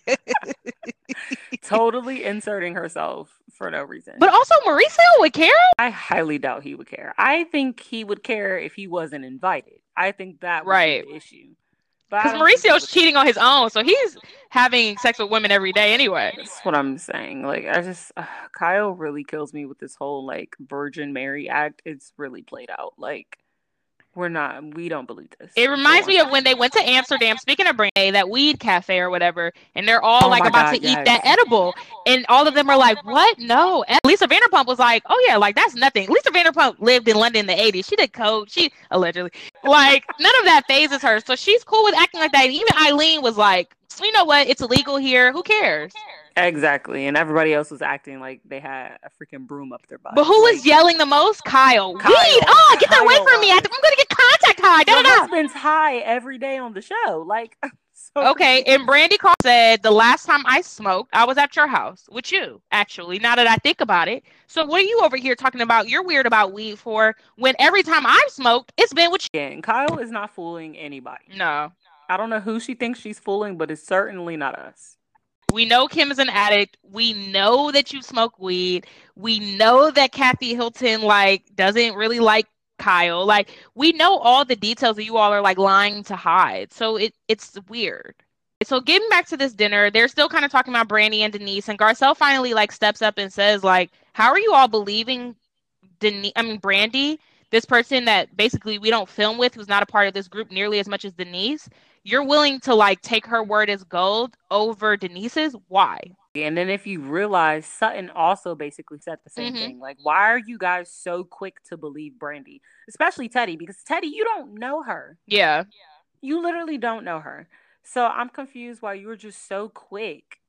totally inserting herself for no reason. But also Mauricio would care. I highly doubt he would care. I think he would care if he wasn't invited. I think that would Right. the issue. Because don't think he Mauricio's cheating on his own, so he's having sex with women every day anyway. That's what I'm saying. Like, I just, uh, Kyle really kills me with this whole like Virgin Mary act. It's really played out. Like, we're not, we don't believe this. It reminds me of when they went to Amsterdam, speaking of Brandi, that weed cafe or whatever, and they're all Oh like about God, to eat that edible. And all of them are like, What? No. And Lisa Vanderpump was like, Oh yeah, like that's nothing. Lisa Vanderpump lived in London in the 80s. She did coke. She allegedly like none of that phases her. So she's cool with acting like that. And even Eileen was like, you know what? It's illegal here. Who cares? Exactly. And everybody else was acting like they had a freaking broom up their butt. But who was Like, yelling the most? Kyle. Kyle. Weed. Oh, get that away from me. i'm gonna get contact high. Da, Your da, da. husband's high every day on the show. Like, so Okay, and Brandi Carl said the last time I smoked, I was at your house with you. Actually, now that I think about it, so what are you over here talking about? You're weird about weed for when every time I've smoked, it's been with again, Kyle is not fooling anybody. No, I don't know who she thinks she's fooling, but it's certainly not us. We know Kim is an addict. We know that you smoke weed. We know that Kathy Hilton like doesn't really like Kyle. Like we know all the details that you all are like lying to hide. So it it's weird. So getting back to this dinner, they're still kind of talking about Brandi and Denise, and Garcelle finally like steps up and says like, "How are you all believing Denise? I mean Brandi, this person that basically we don't film with, who's not a part of this group nearly as much as Denise. You're willing to like take her word as gold over Denise's? Why? And then if you realize Sutton also basically said the same Mhm. thing. Like, why are you guys so quick to believe Brandi? Especially Teddi, because Teddi, you don't know her. Yeah, You literally don't know her. So I'm confused why you were just so quick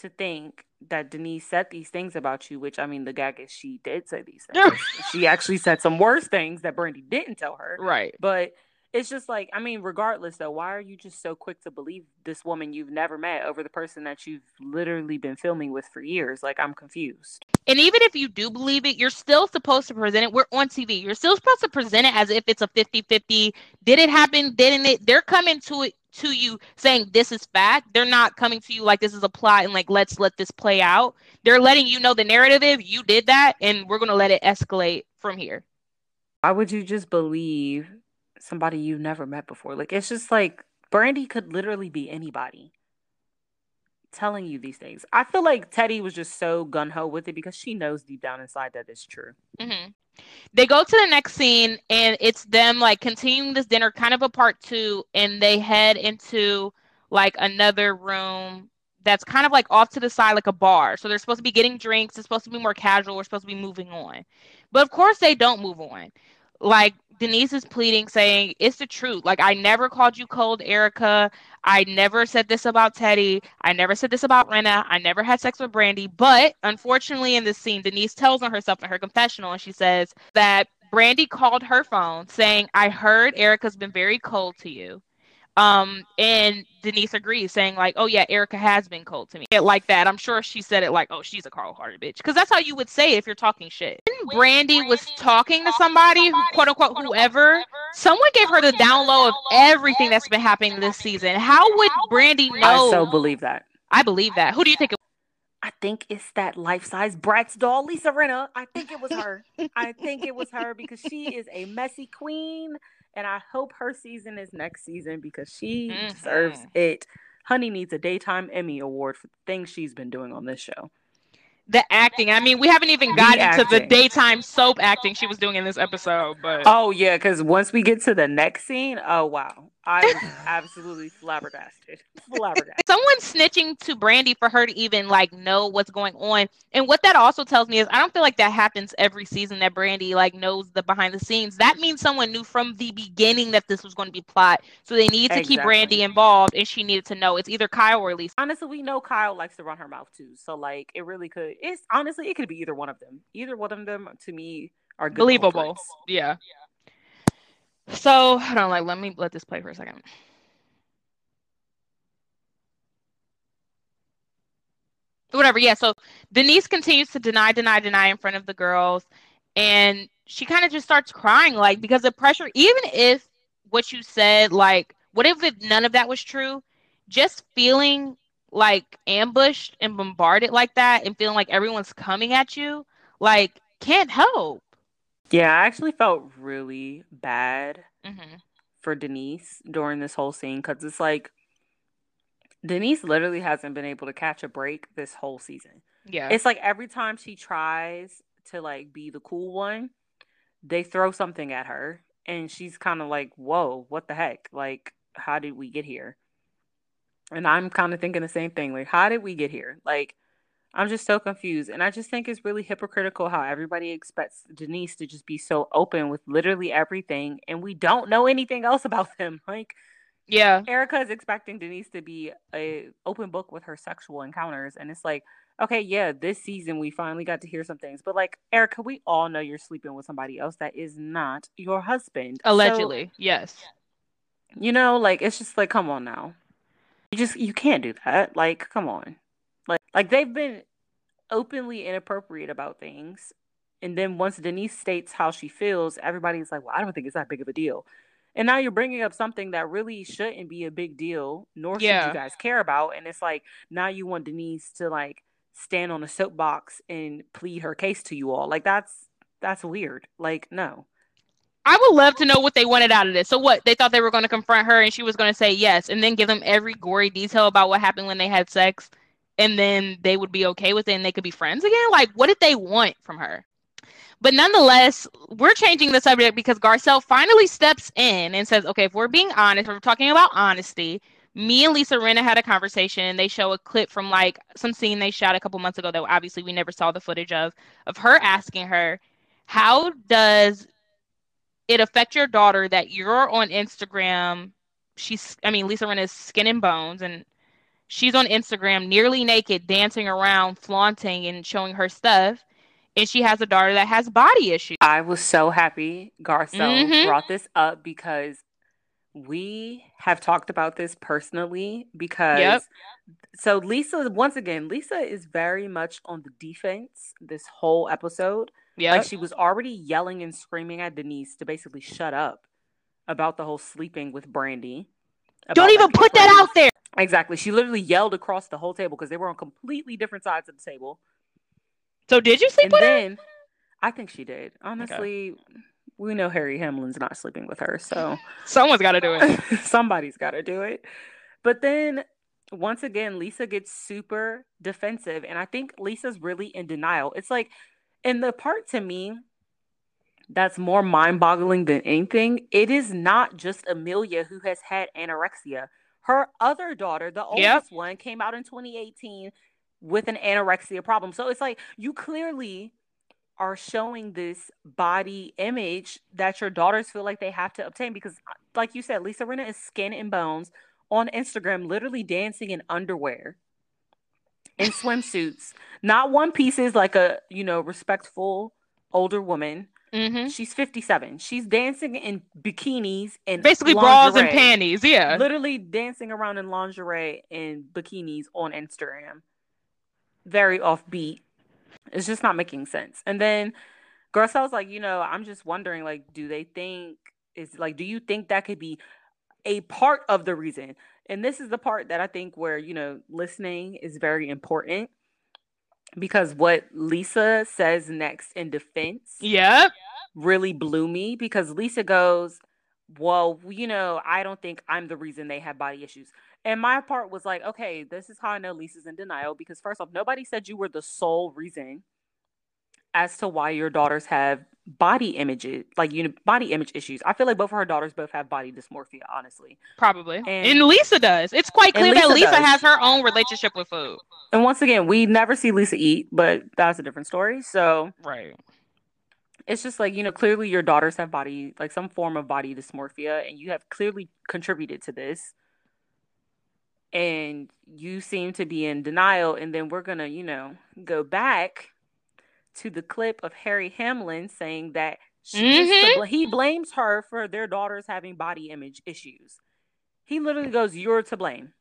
to think that Denise said these things about you, which I mean, the gag is she did say these things. she actually said some worse things that Brandi didn't tell her. Right. But it's just like, I mean, regardless though, why are you just so quick to believe this woman you've never met over the person that you've literally been filming with for years? Like, I'm confused. And even if you do believe it, you're still supposed to present it. We're on TV. You're still supposed to present it as if it's a 50 50. Did it happen? Didn't it? They're coming to it to you saying this is fact. They're not coming to you like this is a plot and like let's let this play out. They're letting you know the narrative. You did that, and we're gonna let it escalate from here. Why would you just believe somebody you've never met before? Like it's just like Brandi could literally be anybody telling you these things. I feel like Teddi was just so gun ho with it because she knows deep down inside that it's true. Mm-hmm. They go to the next scene and it's them like continuing this dinner, kind of a part two, and they head into like another room that's kind of like off to the side, like a bar. So they're supposed to be getting drinks. It's supposed to be more casual. We're supposed to be moving on. But of course, they don't move on. Like Denise is pleading, saying, It's the truth. Like, I never called you cold, Erika. I never said this about Teddi. I never said this about Rinna. I never had sex with Brandi. But unfortunately, in this scene, Denise tells on herself in her confessional, and she says that Brandi called her phone saying, I heard Erika's been very cold to you. Um, and Denise agrees, saying like, "Oh yeah, Erika has been cold to me." Like that. I'm sure she said it like, "Oh, she's a Carl Harder bitch," because that's how you would say it if you're talking shit. When Brandi was talking to somebody, quote unquote, whoever, someone gave her the down low of everything that's been happening this season. How would Brandi know? I so believe that. I believe that. Who do you think? It- I think it's that life size Bratz doll, Lisa Rinna. I think it was her. I think it was her because she is a messy queen. And I hope her season is next season because she mm-hmm. deserves it. Honey needs a daytime Emmy award for the things she's been doing on this show the acting. I mean, we haven't even gotten to the daytime soap acting she was doing in this episode. But oh yeah, because once we get to the next scene, oh wow, I was absolutely flabbergasted. Flabbergasted. Someone snitching to Brandi for her to even like know what's going on, and what that also tells me is I don't feel like that happens every season that Brandi like knows the behind the scenes. That means someone knew from the beginning that this was going to be plot, so they need to exactly. keep Brandi involved, and she needed to know. It's either Kyle or Lisa. Honestly, we know Kyle likes to run her mouth too, so like it really could. It's honestly it could be either one of them. Either one of them to me are believable. Yeah. So hold on, like let me let this play for a second. Whatever, yeah. So Denise continues to deny, deny, deny in front of the girls, and she kind of just starts crying, like because the pressure. Even if what you said, like, what if none of that was true? Just feeling like ambushed and bombarded like that, and feeling like everyone's coming at you, like, can't help. Yeah, I actually felt really bad mm-hmm. for Denise during this whole scene because it's like Denise literally hasn't been able to catch a break this whole season. Yeah. It's like every time she tries to like be the cool one, they throw something at her and she's kind of like, "Whoa, what the heck? Like how did we get here?" And I'm kind of thinking the same thing. Like, how did we get here? Like I'm just so confused. And I just think it's really hypocritical how everybody expects Denise to just be so open with literally everything and we don't know anything else about them. Like yeah. Erika is expecting Denise to be a open book with her sexual encounters and it's like, okay, yeah, this season we finally got to hear some things. But like, Erika, we all know you're sleeping with somebody else that is not your husband. Allegedly. So, yes. You know, like it's just like come on now. You just you can't do that. Like, come on. Like they've been openly inappropriate about things. And then once Denise states how she feels, everybody's like, "Well, I don't think it's that big of a deal." And now you're bringing up something that really shouldn't be a big deal, nor yeah. should you guys care about. And it's like now you want Denise to like stand on a soapbox and plead her case to you all. Like that's that's weird. Like no. I would love to know what they wanted out of this. So what they thought they were going to confront her and she was going to say yes, and then give them every gory detail about what happened when they had sex and then they would be okay with it and they could be friends again? Like, what did they want from her? But nonetheless, we're changing the subject because Garcelle finally steps in and says, okay, if we're being honest, we're talking about honesty. Me and Lisa Rinna had a conversation and they show a clip from like some scene they shot a couple months ago that obviously we never saw the footage of, of her asking her, how does it affect your daughter that you're on Instagram? She's, I mean, Lisa Rinna's skin and bones and she's on Instagram nearly naked, dancing around, flaunting and showing her stuff. And she has a daughter that has body issues. I was so happy Garcelle mm-hmm. brought this up because we have talked about this personally because yep. so Lisa once again Lisa is very much on the defense this whole episode. Yeah. Like she was already yelling and screaming at Denise to basically shut up about the whole sleeping with Brandi. Don't even put that out there. Exactly. She literally yelled across the whole table because they were on completely different sides of the table. So did you sleep and with then, her? I think she did. Honestly, okay. we know Harry Hamlin's not sleeping with her, so someone's got to do it. Somebody's got to do it. But then once again, Lisa gets super defensive, and I think Lisa's really in denial. It's like, and the part to me that's more mind-boggling than anything, it is not just Amelia who has had anorexia. Her other daughter, the oldest yep. one, came out in 2018 with an anorexia problem. So it's like you clearly are showing this body image that your daughters feel like they have to obtain because like you said Lisa Rinna is skin and bones on Instagram literally dancing in underwear in swimsuits not one pieces like a you know respectful older woman mm-hmm. she's 57 she's dancing in bikinis and basically lingerie, bras and panties yeah literally dancing around in lingerie and bikinis on Instagram very offbeat. It's just not making sense. And then Garcelle's like, you know, I'm just wondering, like, do they think is like, do you think that could be a part of the reason? And this is the part that I think where, you know, listening is very important because what Lisa says next in defense yep. really blew me because Lisa goes, Well, you know, I don't think I'm the reason they have body issues. And my part was like, okay, this is how I know Lisa's in denial because first off, nobody said you were the sole reason as to why your daughters have body images, like you know, body image issues. I feel like both of her daughters both have body dysmorphia, honestly. Probably. And, and Lisa does. It's quite clear Lisa that Lisa does. has her own relationship with food. And once again, we never see Lisa eat, but that's a different story. So Right. It's just like, you know, clearly your daughters have body like some form of body dysmorphia and you have clearly contributed to this and you seem to be in denial and then we're going to you know go back to the clip of harry hamlin saying that mm-hmm. he blames her for their daughters having body image issues he literally goes you're to blame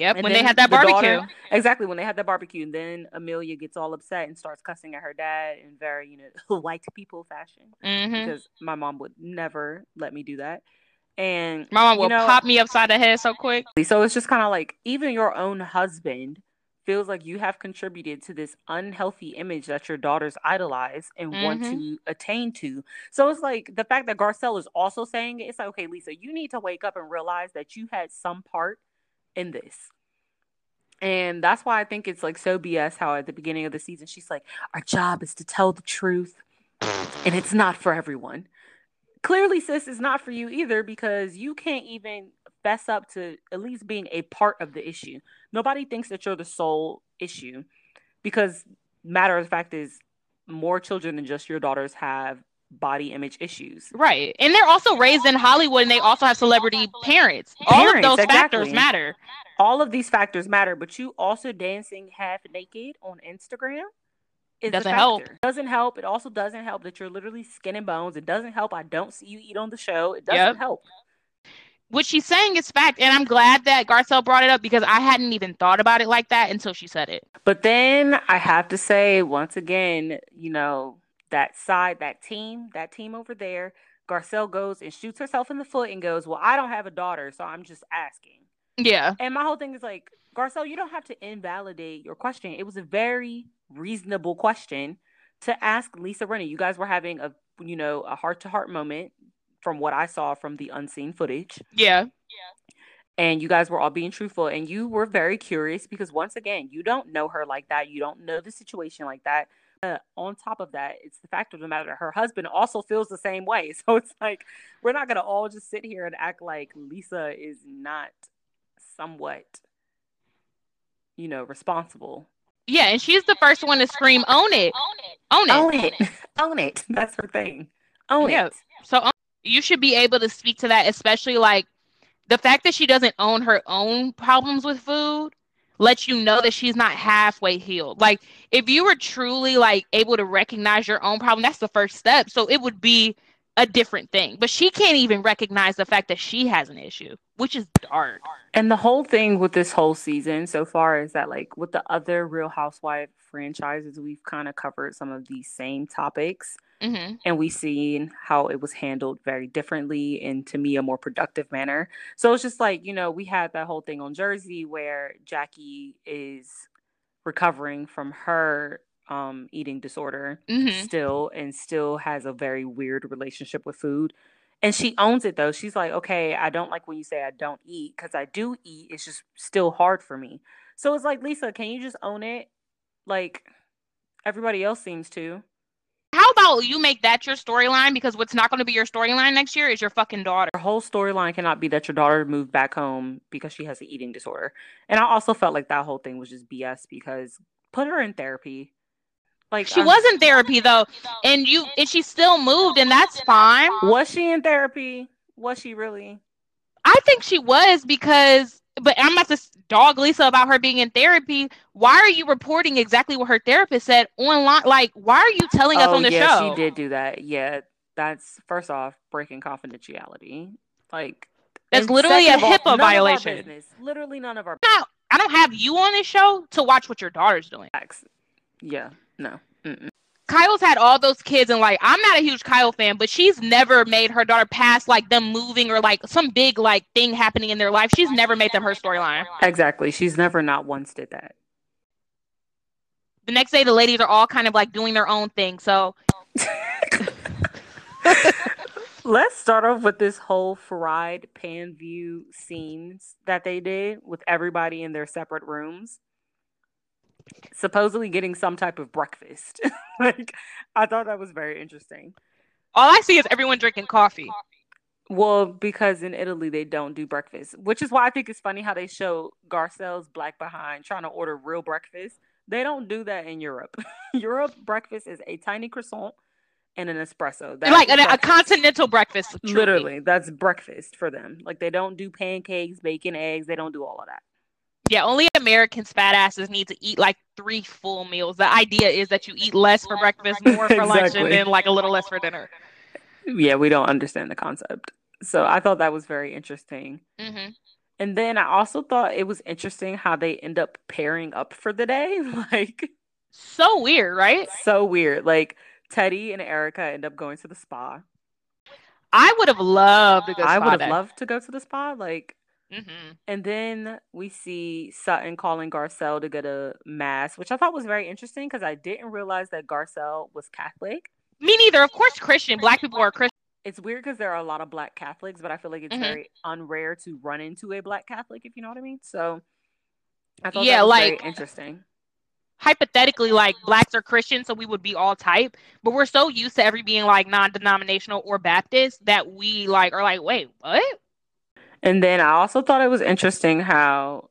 Yep, and when they had that the barbecue. Daughter, exactly, when they had that barbecue. And then Amelia gets all upset and starts cussing at her dad in very, you know, white people fashion. Mm-hmm. Because my mom would never let me do that. And my mom will know, pop me upside the head so quick. So it's just kind of like even your own husband feels like you have contributed to this unhealthy image that your daughters idolize and mm-hmm. want to attain to. So it's like the fact that Garcelle is also saying it, it's like, okay, Lisa, you need to wake up and realize that you had some part in this. And that's why I think it's like so BS how at the beginning of the season she's like, our job is to tell the truth and it's not for everyone clearly sis is not for you either because you can't even fess up to at least being a part of the issue nobody thinks that you're the sole issue because matter of fact is more children than just your daughters have body image issues right and they're also raised in hollywood and they also have celebrity parents, parents all of those exactly. factors matter all of these factors matter but you also dancing half naked on instagram is doesn't help. Doesn't help. It also doesn't help that you're literally skin and bones. It doesn't help. I don't see you eat on the show. It doesn't yep. help. What she's saying is fact, and I'm glad that Garcelle brought it up because I hadn't even thought about it like that until she said it. But then I have to say once again, you know, that side, that team, that team over there, Garcelle goes and shoots herself in the foot and goes, "Well, I don't have a daughter, so I'm just asking." Yeah. And my whole thing is like, Garcelle, you don't have to invalidate your question. It was a very reasonable question to ask Lisa Rinna. You guys were having a you know a heart to heart moment from what I saw from the unseen footage. Yeah. Yeah. And you guys were all being truthful and you were very curious because once again, you don't know her like that. You don't know the situation like that. Uh, on top of that, it's the fact of the matter her husband also feels the same way. So it's like we're not gonna all just sit here and act like Lisa is not somewhat, you know, responsible yeah, and she's the first one to scream, "Own it, own it, own it, own it." That's her thing. Own yeah. it. So you should be able to speak to that, especially like the fact that she doesn't own her own problems with food lets you know that she's not halfway healed. Like if you were truly like able to recognize your own problem, that's the first step. So it would be a different thing. But she can't even recognize the fact that she has an issue, which is dark. And the whole thing with this whole season so far is that like with the other Real Housewife franchises, we've kind of covered some of these same topics. Mm-hmm. And we've seen how it was handled very differently and to me a more productive manner. So it's just like, you know, we had that whole thing on Jersey where Jackie is recovering from her um, eating disorder mm-hmm. still and still has a very weird relationship with food. And she owns it though. She's like, okay, I don't like when you say I don't eat because I do eat. It's just still hard for me. So it's like, Lisa, can you just own it? Like everybody else seems to. How about you make that your storyline? Because what's not going to be your storyline next year is your fucking daughter. Your whole storyline cannot be that your daughter moved back home because she has an eating disorder. And I also felt like that whole thing was just BS because put her in therapy. Like she I'm, was in therapy though, and you and she still moved, and that's fine. Was she in therapy? Was she really? I think she was because, but I'm not to dog Lisa about her being in therapy. Why are you reporting exactly what her therapist said online? Like, why are you telling us oh, on the yeah, show? She did do that. Yeah, that's first off breaking confidentiality. Like, that's literally a HIPAA all, violation. Literally none of our. Now, I don't have you on this show to watch what your daughter's doing. Yeah. No. Mm-mm. Kyle's had all those kids, and like, I'm not a huge Kyle fan, but she's never made her daughter pass like them moving or like some big like thing happening in their life. She's never made them her storyline. Exactly. She's never not once did that. The next day, the ladies are all kind of like doing their own thing. So. Let's start off with this whole fried pan view scenes that they did with everybody in their separate rooms supposedly getting some type of breakfast. like I thought that was very interesting. All I see is everyone drinking coffee. Well, because in Italy they don't do breakfast, which is why I think it's funny how they show Garcelle's black behind trying to order real breakfast. They don't do that in Europe. Europe breakfast is a tiny croissant and an espresso. That's like a, a, continental breakfast. Truly. Literally, that's breakfast for them. Like they don't do pancakes, bacon, eggs. They don't do all of that. Yeah, only Americans fat asses need to eat like three full meals. The idea is that you eat less for breakfast, more for exactly. lunch, and then like a little less for dinner. Yeah, we don't understand the concept. So I thought that was very interesting. Mm-hmm. And then I also thought it was interesting how they end up pairing up for the day. Like, so weird, right? So weird. Like, Teddi and Erika end up going to the spa. I would have loved to go. I would have loved to go to the spa. Like, Mm-hmm. And then we see Sutton calling Garcelle to get a mass, which I thought was very interesting because I didn't realize that Garcelle was Catholic. Me neither. Of course, Christian. Black people are Christian. It's weird because there are a lot of Black Catholics, but I feel like it's mm-hmm. very unrare to run into a Black Catholic, if you know what I mean. So I thought yeah, like interesting. Hypothetically, like blacks are Christian, so we would be all type, but we're so used to every being like non-denominational or Baptist that we like are like, wait, what? And then I also thought it was interesting how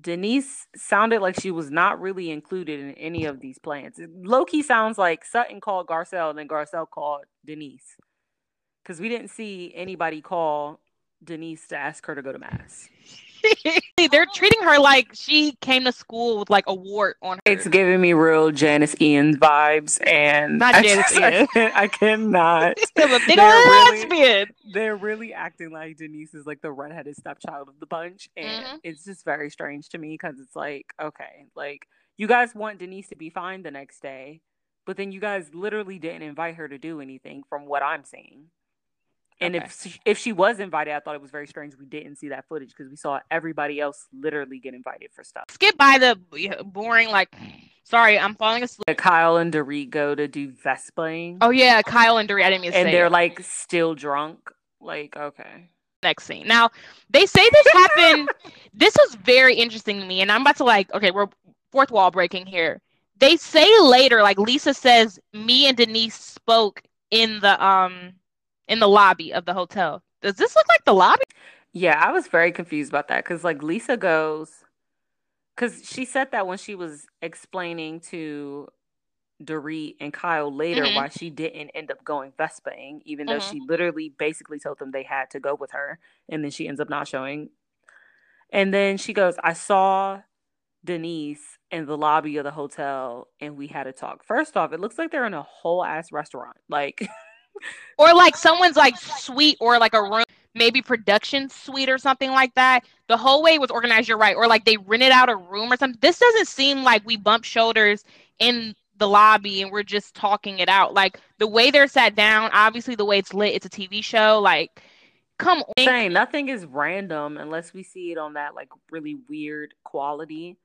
Denise sounded like she was not really included in any of these plans. Loki sounds like Sutton called Garcelle and then Garcelle called Denise. Because we didn't see anybody call Denise to ask her to go to mass. They're treating her like she came to school with like a wart on her. It's giving me real Janis Ian vibes, and not Janis Ian. I, I cannot. They're big really. They're really acting like Denise is like the redheaded stepchild of the bunch, and mm-hmm. it's just very strange to me because it's like, okay, like you guys want Denise to be fine the next day, but then you guys literally didn't invite her to do anything, from what I'm seeing. And okay. if she, if she was invited, I thought it was very strange we didn't see that footage because we saw everybody else literally get invited for stuff. Skip by the boring like. Sorry, I'm falling asleep. Kyle and Dorit go to do Vesping. Oh yeah, Kyle and Dorit. I didn't mean And they're it. like still drunk. Like okay. Next scene. Now they say this happened. this was very interesting to me, and I'm about to like. Okay, we're fourth wall breaking here. They say later, like Lisa says, me and Denise spoke in the um in the lobby of the hotel. Does this look like the lobby? Yeah, I was very confused about that because like Lisa goes, because she said that when she was explaining to Dorit and Kyle later Mhm. why she didn't end up going Vespaing, even though Mhm. she literally basically told them they had to go with her, and then she ends up not showing. And then she goes, I saw Denise in the lobby of the hotel and we had a talk. First off, it looks like they're in a whole ass restaurant. Like or like someone's like suite or like a room maybe production suite or something like that. The whole way was organized you're right. Or like they rented out a room or something. This doesn't seem like we bump shoulders in the lobby and we're just talking it out. Like the way they're sat down obviously the way it's lit it's a tv show. Like come on. Saying nothing is random unless we see it on that like really weird quality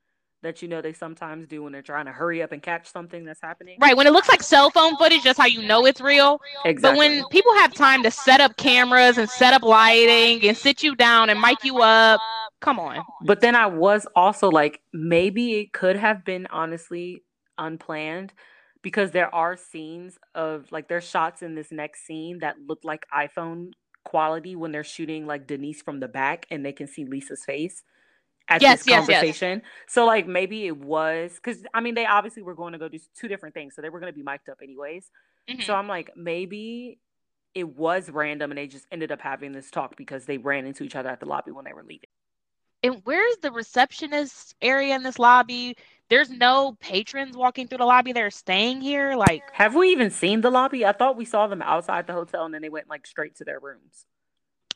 that you know they sometimes do when they're trying to hurry up and catch something that's happening. right when it looks like cell phone footage that's how you know it's real Exactly. But when people have time to set up cameras and set up lighting and sit you down and mic you up, come on. But then I was also like, maybe it could have been honestly unplanned because there are scenes of like there's shots in this next scene that look like iPhone quality when they're shooting like Denise from the back and they can see Lisa's face at Yes, this yes, yes. conversation. So like maybe it was because I mean they obviously were going to go do two different things, so they were going to be mic'd up anyways. Mhm. So I'm like, maybe it was random and they just ended up having this talk because they ran into each other at the lobby when they were leaving. And where's the receptionist area in this lobby? There's no patrons walking through the lobby. They're staying here. Like, Have we even seen the lobby? I thought we saw them outside the hotel and then they went like straight to their rooms.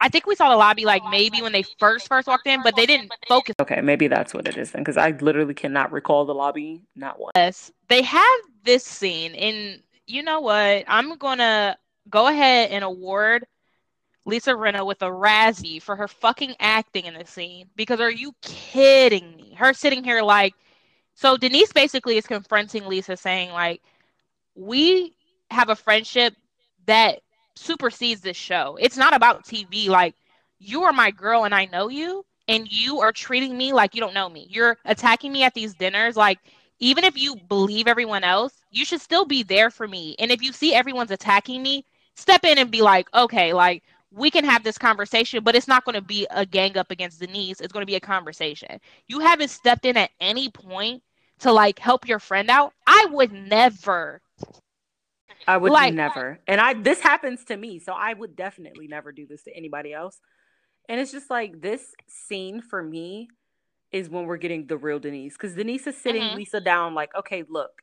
I think we saw the lobby like maybe when they first first walked in, but they didn't focus Okay, maybe that's what it is then because I literally cannot recall the lobby, not one. us. They have this scene, and you know what? I'm gonna go ahead and award Lisa Rinna with a Razzie for her fucking acting in this scene. Because are you kidding me? Her sitting here like, so Denise basically is confronting Lisa, saying like, we have a friendship that supersedes this show. It's not about TV. Like, you are my girl, and I know you, and you are treating me like you don't know me. You're attacking me at these dinners, like even if you believe everyone else, you should still be there for me. And if you see everyone's attacking me, step in and be like, okay, like we can have this conversation, but it's not going to be a gang up against Denise. It's going to be a conversation. You haven't stepped in at any point to like help your friend out. I would never. I would Like- never. And I this happens to me, so I would definitely never do this to anybody else. And it's just like this scene for me is when we're getting the real Denise because Denise is sitting Mhm. Lisa down like, okay, look,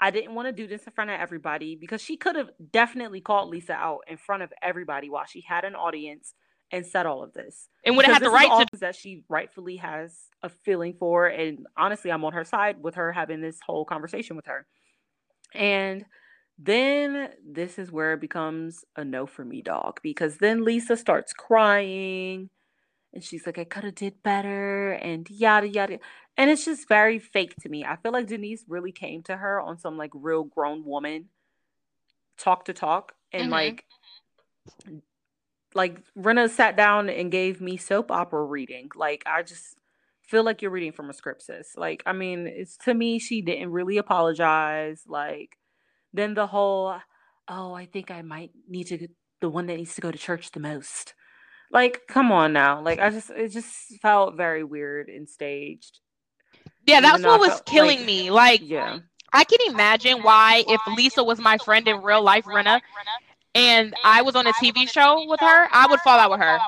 I didn't want to do this in front of everybody because she could have definitely called Lisa out in front of everybody while she had an audience and said all of this. And would have had the right to. that she rightfully has a feeling for and honestly i'm on her side with her having this whole conversation with her and then this is where it becomes a no for me dog because then lisa starts crying and she's like i could have did better and yada yada and it's just very fake to me i feel like denise really came to her on some like real grown woman talk to talk and Mhm. like like Rinna sat down and gave me soap opera reading. Like I just feel like you're reading from a script, sis. Like I mean, it's to me she didn't really apologize. Like then the whole, oh, I think I might need to the one that needs to go to church the most. Like, come on now. Like I just it just felt very weird and staged. Yeah, that's what was felt killing like- me. Like, Yeah. I can imagine why if Lisa was my friend in real life, Rinna, and I was on a TV show with her, I would fall out with her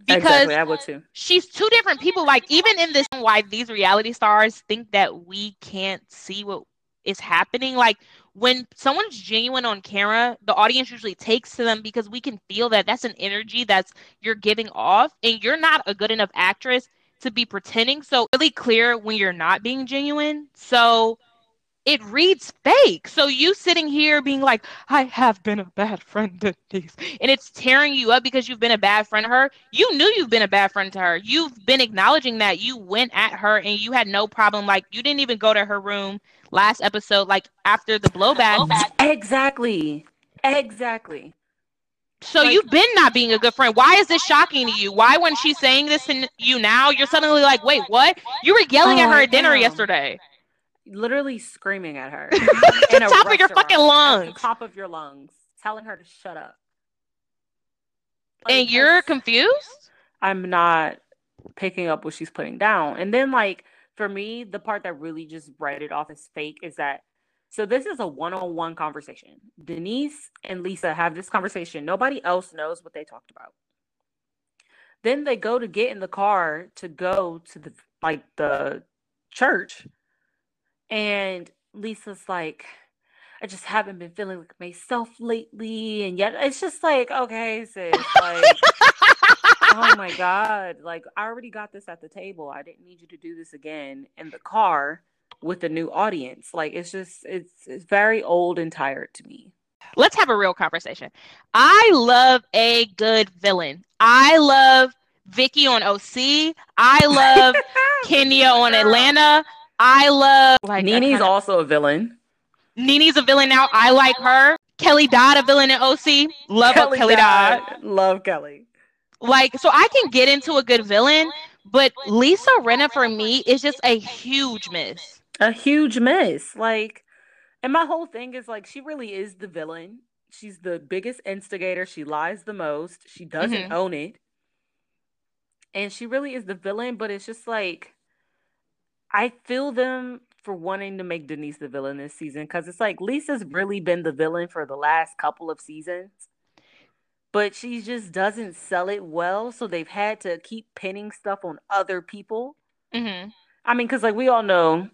because exactly, I would too. she's two different people. Like even in this, why these reality stars think that we can't see what is happening. Like when someone's genuine on camera, the audience usually takes to them because we can feel that that's an energy that's you're giving off, and you're not a good enough actress to be pretending. So really clear when you're not being genuine. So it reads fake. So you sitting here being like, I have been a bad friend to these, and it's tearing you up because you've been a bad friend to her. You knew you've been a bad friend to her. You've been acknowledging that you went at her and you had no problem. Like you didn't even go to her room last episode, like after the blowback. Exactly. Exactly. So Like- you've been not being a good friend. Why is this shocking to you? Why, when she's saying this to you now, you're suddenly like, wait, what? You were yelling at Oh, her at dinner yesterday. Literally screaming at her. to the top of your fucking at the lungs. top of your lungs, telling her to shut up. Like, And you're confused? I'm not picking up what she's putting down. And then like for me, the part that really just write it off as fake is that So this is a one-on-one conversation. Denise and Lisa have this conversation. Nobody else knows what they talked about. Then they go to get in the car to go to the like the church. And Lisa's like, I just haven't been feeling like myself lately. And yet it's just like, okay, sis, like oh my god like i already got this at the table i didn't need you to do this again in the car with a new audience like it's just it's, it's very old and tired to me. Let's have a real conversation. I love a good villain. I love Vicki on oc i love kenya on atlanta i love like NeNe's also a villain. NeNe's a villain now i like her. Kelly dodd a villain in oc love kelly, kelly dodd. dodd love kelly like, so I can get into a good villain, but Lisa Rinna for me is just a huge miss. A huge miss. Like, and my whole thing is like, she really is the villain. She's the biggest instigator. She lies the most. She doesn't mm-hmm. own it. And she really is the villain, but it's just like, I feel them for wanting to make Denise the villain this season because it's like Lisa's really been the villain for the last couple of seasons but she just doesn't sell it well. So they've had to keep pinning stuff on other people. Mm-hmm. I mean, because like we all know,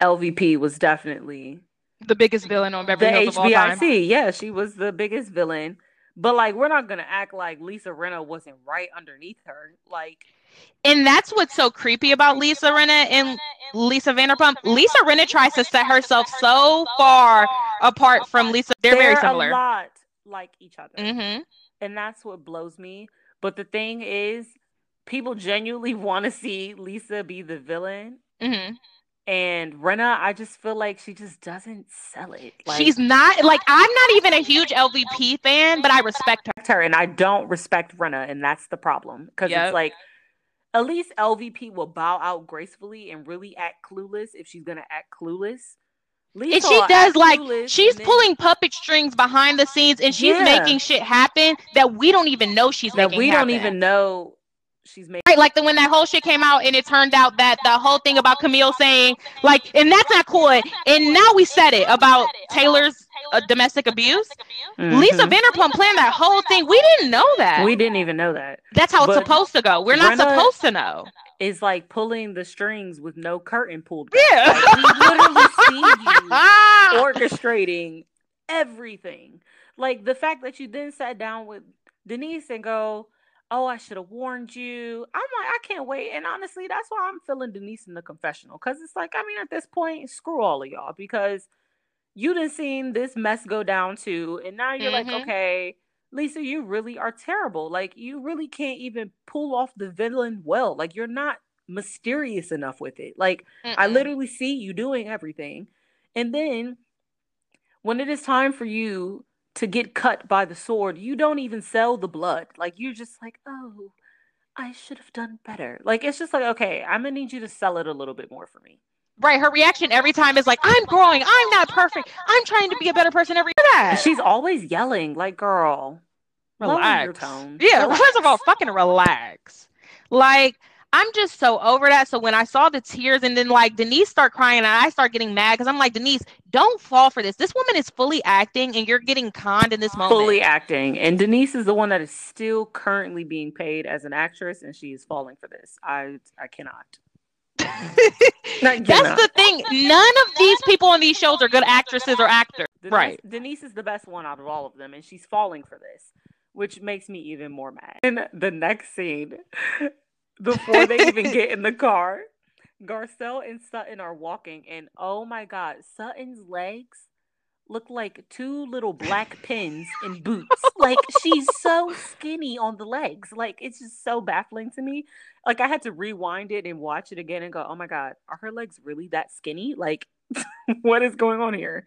LVP was definitely the biggest villain on Beverly Hills of all time. Yeah, she was the biggest villain. But like, we're not gonna act like Lisa Rinna wasn't right underneath her. Like, and that's what's so creepy about Lisa Rinna and Lisa Vanderpump. Lisa Rinna tries to set herself so far apart from Lisa. They're, They're very similar. A lot like each other. Mm-hmm. And that's what blows me. But the thing is, people genuinely want to see Lisa be the villain. Mm-hmm. And Rinna, I just feel like she just doesn't sell it. Like, She's not like I'm not even a huge LVP fan, but I respect her. her and I don't respect Rinna, and that's the problem because yep. it's like at least LVP will bow out gracefully and really act clueless if she's gonna act clueless. Lisa and she does like she's pulling puppet strings behind the scenes and she's yeah. making shit happen that we don't even know she's making. that we happen. don't even know she's making right like the, when that whole shit came out and it turned out that the whole thing about Camille saying like and that's not cool and now we said it about Taylor's uh, domestic abuse. Mm-hmm. Lisa Vanderpump planned that whole thing. We didn't know that. We didn't even know that. That's how but it's supposed to go. We're not supposed to know is like pulling the strings with no curtain pulled back. Yeah. Like, we literally see you orchestrating everything. Like the fact that you then sat down with Denise and go, Oh, I should have warned you. I'm like, I can't wait. And honestly, that's why I'm feeling Denise in the confessional. Cause it's like, I mean, at this point, screw all of y'all because you didn't seen this mess go down too. And now you're mm-hmm. like, okay, Lisa, you really are terrible. Like, you really can't even pull off the villain well. Like, you're not mysterious enough with it. Like, Mm-mm. I literally see you doing everything. And then when it is time for you to get cut by the sword, you don't even sell the blood. Like, you're just like, oh, I should have done better. Like, it's just like, okay, I'm gonna need you to sell it a little bit more for me. Right, her reaction every time is like, "I'm growing. I'm not perfect. I'm trying to be a better person every day." She's always yelling, like, "Girl, relax." Yeah, relax. first of all, fucking relax. Like, I'm just so over that. So when I saw the tears and then like Denise start crying and I start getting mad because I'm like, Denise, don't fall for this. This woman is fully acting and you're getting conned in this moment. Fully acting. And Denise is the one that is still currently being paid as an actress and she is falling for this. I I cannot. That's the thing. None of these people on these shows are good actresses or actors. Denise, right. Denise is the best one out of all of them, and she's falling for this, which makes me even more mad. In the next scene, before they even get in the car, Garcelle and Sutton are walking, and oh my god, Sutton's legs look like two little black pins in boots. like she's so skinny on the legs. Like it's just so baffling to me. Like I had to rewind it and watch it again and go, "Oh my god, are her legs really that skinny? Like what is going on here?"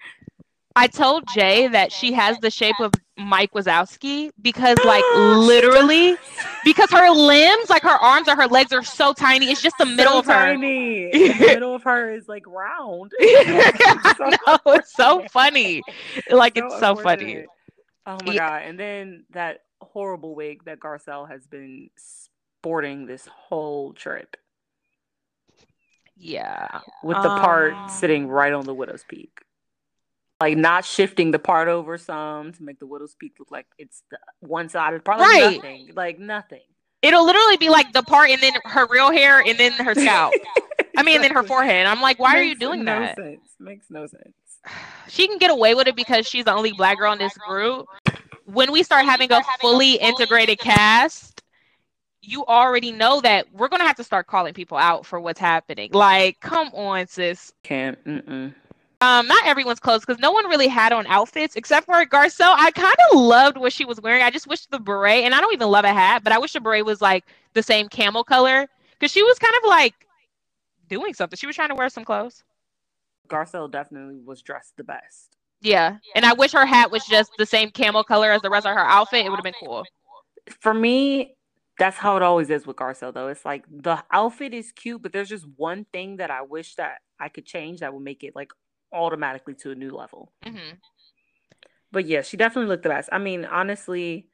I told Jay that she has the shape of Mike Wazowski because, like, literally, because her limbs, like her arms or her legs, are so tiny. It's just the middle so of her. Tiny. the middle of her is like round. so no, it's so funny. Like, so it's so funny. Oh my yeah. god! And then that horrible wig that Garcelle has been sporting this whole trip. Yeah, with the um... part sitting right on the widow's peak. Like not shifting the part over some to make the widow's peak look like it's the one sided part. Like Right. nothing. Like nothing. It'll literally be like the part and then her real hair and then her scalp. I mean, and then her forehead. I'm like, why are you Makes doing no that? Sense. Makes no sense. She can get away with it because she's the only black girl in this group. When we start having a fully integrated cast, you already know that we're gonna have to start calling people out for what's happening. Like, come on, sis. Can't. Mm-mm. Um, not everyone's clothes because no one really had on outfits except for Garcelle. I kind of loved what she was wearing. I just wish the beret, and I don't even love a hat, but I wish the beret was like the same camel color because she was kind of like doing something. She was trying to wear some clothes. Garcelle definitely was dressed the best. Yeah, and I wish her hat was just the same camel color as the rest of her outfit. It would have been cool. For me, that's how it always is with Garcelle, though. It's like the outfit is cute, but there's just one thing that I wish that I could change that would make it like automatically to a new level. hmm But yeah, she definitely looked the best. I mean, honestly,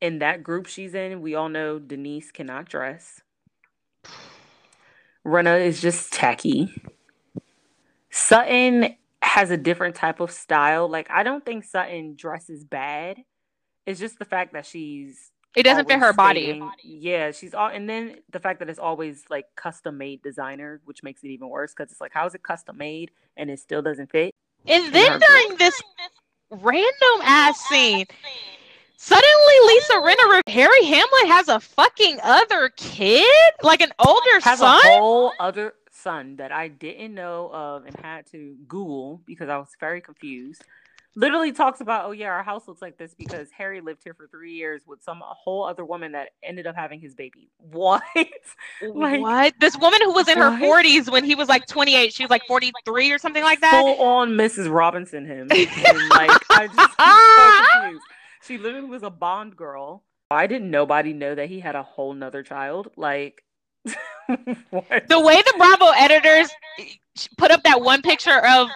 in that group she's in, we all know Denise cannot dress. Rinna is just tacky. Sutton has a different type of style. Like, I don't think Sutton dresses bad. It's just the fact that she's It doesn't fit her body. stating- Yeah, she's all, and then the fact that it's always like custom made designer, which makes it even worse because it's like, how is it custom made and it still doesn't fit? And then during this random ass scene, suddenly Lisa Rinna, Harry Hamlin has a fucking other kid, like an older has son. a whole other son that I didn't know of and had to Google because I was very confused. Literally talks about, oh yeah, our house looks like this because Harry lived here for three years with some whole other woman that ended up having his baby. What? like- what? This woman who was in her 40s when he was like 28, she was like 43 or something like that. Full on Mrs. Robinson him. And, like I just so confused. She literally was a Bond girl. Why didn't nobody know that he had a whole nother child? Like what? The way the Bravo editors eh, put up that one picture of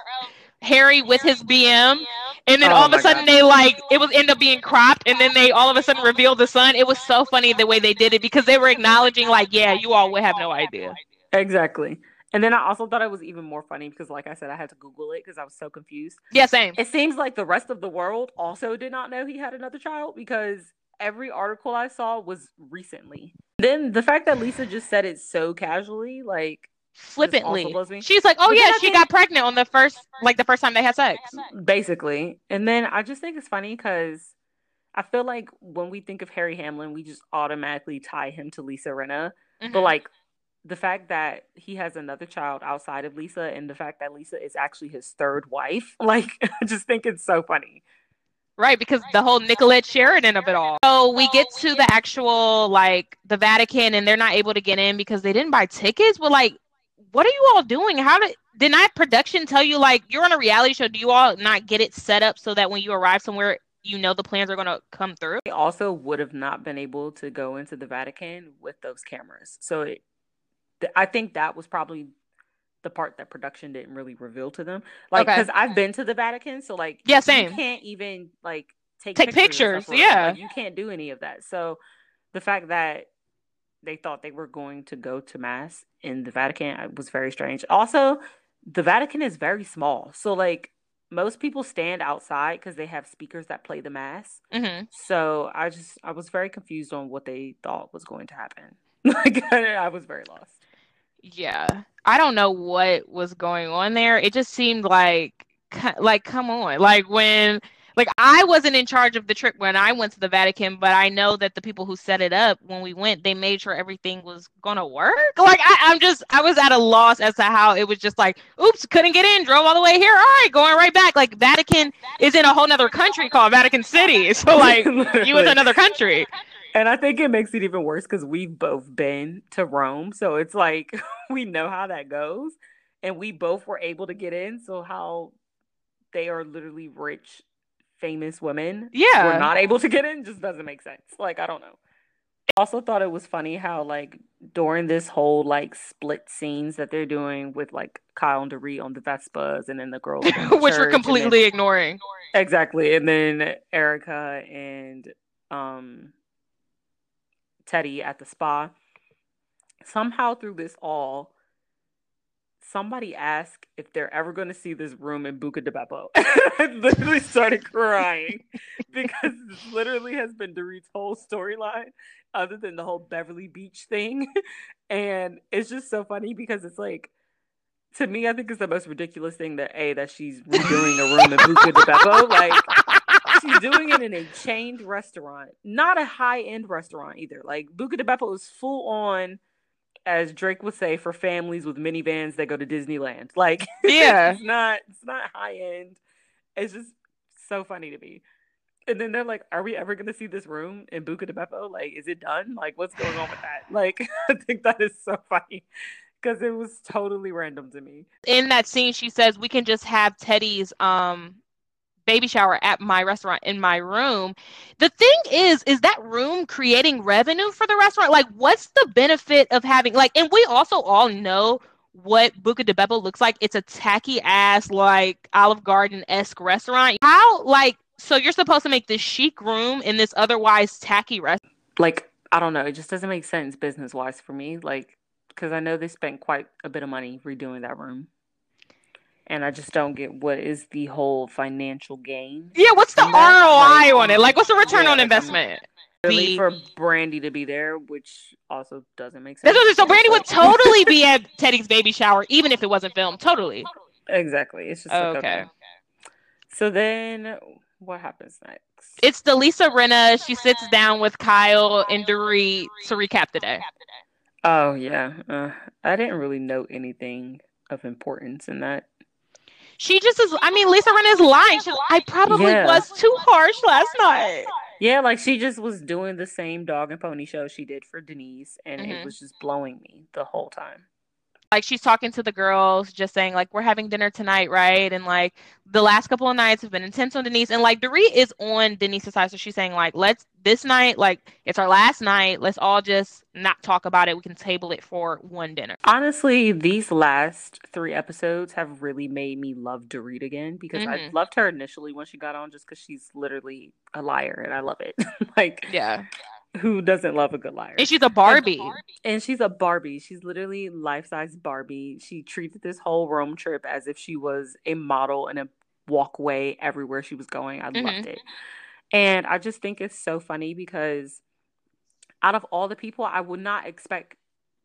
Harry with his BM, and then Oh all of a sudden God. they like it was end up being cropped, and then they all of a sudden revealed the son. It was so funny the way they did it because they were acknowledging like, yeah, you all would have no idea. Exactly. And then I also thought it was even more funny because, like I said, I had to Google it because I was so confused. Yeah, same. It seems like the rest of the world also did not know he had another child because every article I saw was recently. Then the fact that Lisa just said it so casually, like Flippantly, she's like, oh But yeah, she think- got pregnant on the first like the first time they had sex. basically. And then I just think it's funny because I feel like when we think of Harry Hamlin, we just automatically tie him to Lisa Rinna. But Mhm. like the fact that he has another child outside of Lisa and the fact that Lisa is actually his third wife, like I just think it's so funny. Right, because the whole Nicolette Sheridan of it all. So we get to the actual like the Vatican, and they're not able to get in because they didn't buy tickets. But like, what are you all doing? How did did not production tell you like you're on a reality show? Do you all not get it set up so that when you arrive somewhere, you know the plans are gonna come through? They also would have not been able to go into the Vatican with those cameras. So it, th- I think that was probably the part that production didn't really reveal to them. Like, Okay. because I've been to the Vatican, so like, Yeah, same. You can't even like take Take pictures. pictures, yeah. Like, you can't do any of that. So the fact that they thought they were going to go to mass in the Vatican It was very strange. Also, the Vatican is very small, so like most people stand outside because they have speakers that play the mass. hmm So I just I was very confused on what they thought was going to happen. Like I was very lost. Yeah, I don't know what was going on there. It just seemed like, like, come on, like when, like I wasn't in charge of the trip when I went to the Vatican, but I know that the people who set it up when we went, they made sure everything was gonna work. Like I, I'm just, I was at a loss as to how it was just like, oops, couldn't get in, drove all the way here, all right, going right back. Like Vatican is in a whole nother country called Vatican City, so like you was another country. And I think it makes it even worse because we've both been to Rome. So it's like we know how that goes. And we both were able to get in. So how they are literally rich, famous women Yeah. were not able to get in just doesn't make sense. Like, I don't know. I also thought it was funny how like during this whole like split scenes that they're doing with like Kyle and Dorit on the Vespas and then the girls Which we're and then- completely ignoring. Exactly. And then Erika and um Teddi at the spa. Somehow through this all, somebody ask if they're ever going to see this room in Buca di Beppo. I literally started crying because this literally has been Dorit's whole storyline, other than the whole Beverly Beach thing. And it's just so funny because it's like, to me, I think it's the most ridiculous thing that A, that she's redoing a room in Buca di Beppo. Like, she's doing it in a chained restaurant, not a high end restaurant either. Like, Buca di Beppo is full on as Drake would say, for families with minivans that go to Disneyland. Like, yeah, it's not it's not high end. It's just so funny to me. And then they're like, "Are we ever going to see this room in Buca di Beppo? Like, is it done? Like, what's going on with that?" Like, I think that is so funny because it was totally random to me. In that scene, she says, "We can just have Teddi's um baby shower at my restaurant in my room. The thing is, is that room creating revenue for the restaurant? Like, what's the benefit of having like? And we also all know what Buca di Beppo looks like. It's a tacky ass like Olive Garden esque restaurant. How like so you're supposed to make this chic room in this otherwise tacky restaurant? Like I don't know. It just doesn't make sense business wise for me. Like because I know they spent quite a bit of money redoing that room and I just don't get what is the whole financial gain. Yeah, what's the ROI like, on it? Like, what's the return yeah, on investment? Really, for Brandi to be there, which also doesn't make sense. so Brandi would totally be at Teddi's baby shower, even if it wasn't filmed. Totally. Exactly. It's just like, okay. okay. So then, what happens next? It's the Lisa Rinna. She sits down with Kyle and Dorit to recap the day. Oh yeah, uh, I didn't really note anything of importance in that she just is. I mean, Lisa Rinna is lying. She, I probably yeah. was too harsh last night. Yeah, like she just was doing the same dog and pony show she did for Denise, and mm-hmm. it was just blowing me the whole time like she's talking to the girls just saying like we're having dinner tonight right? And like the last couple of nights have been intense on denise and like Dorit is on denise's side so she's saying like let's this night like it's our last night let's all just not talk about it we can table it for one dinner. Honestly these last three episodes have really made me love Dorit again because mm-hmm. i loved her initially when she got on just because she's literally a liar and i love it. Like yeah who doesn't love a good liar? And she's a Barbie. And she's a Barbie. She's literally life size Barbie. She treated this whole Rome trip as if she was a model and a walkway everywhere she was going. I mm-hmm. loved it. And I just think it's so funny because out of all the people, I would not expect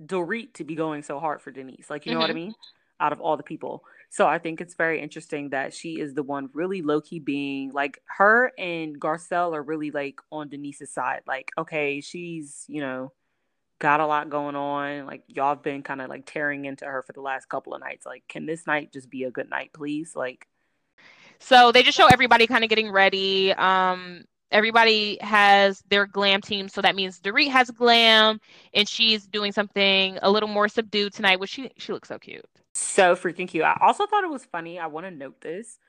Dorit to be going so hard for Denise. Like, you know mm-hmm. what I mm-hmm. mean? Out of all the people. So I think it's very interesting that she is the one really low key being like her and Garcelle are really like on Denise's side. Like, okay, she's, you know, got a lot going on. Like, y'all have been kind of like tearing into her for the last couple of nights. Like, can this night just be a good night, please? Like, so they just show everybody kind of getting ready. Um, everybody has their glam team, so that means Dorit has glam, and she's doing something a little more subdued tonight, which she she looks so cute. So freaking cute. I also thought it was funny. I want to note this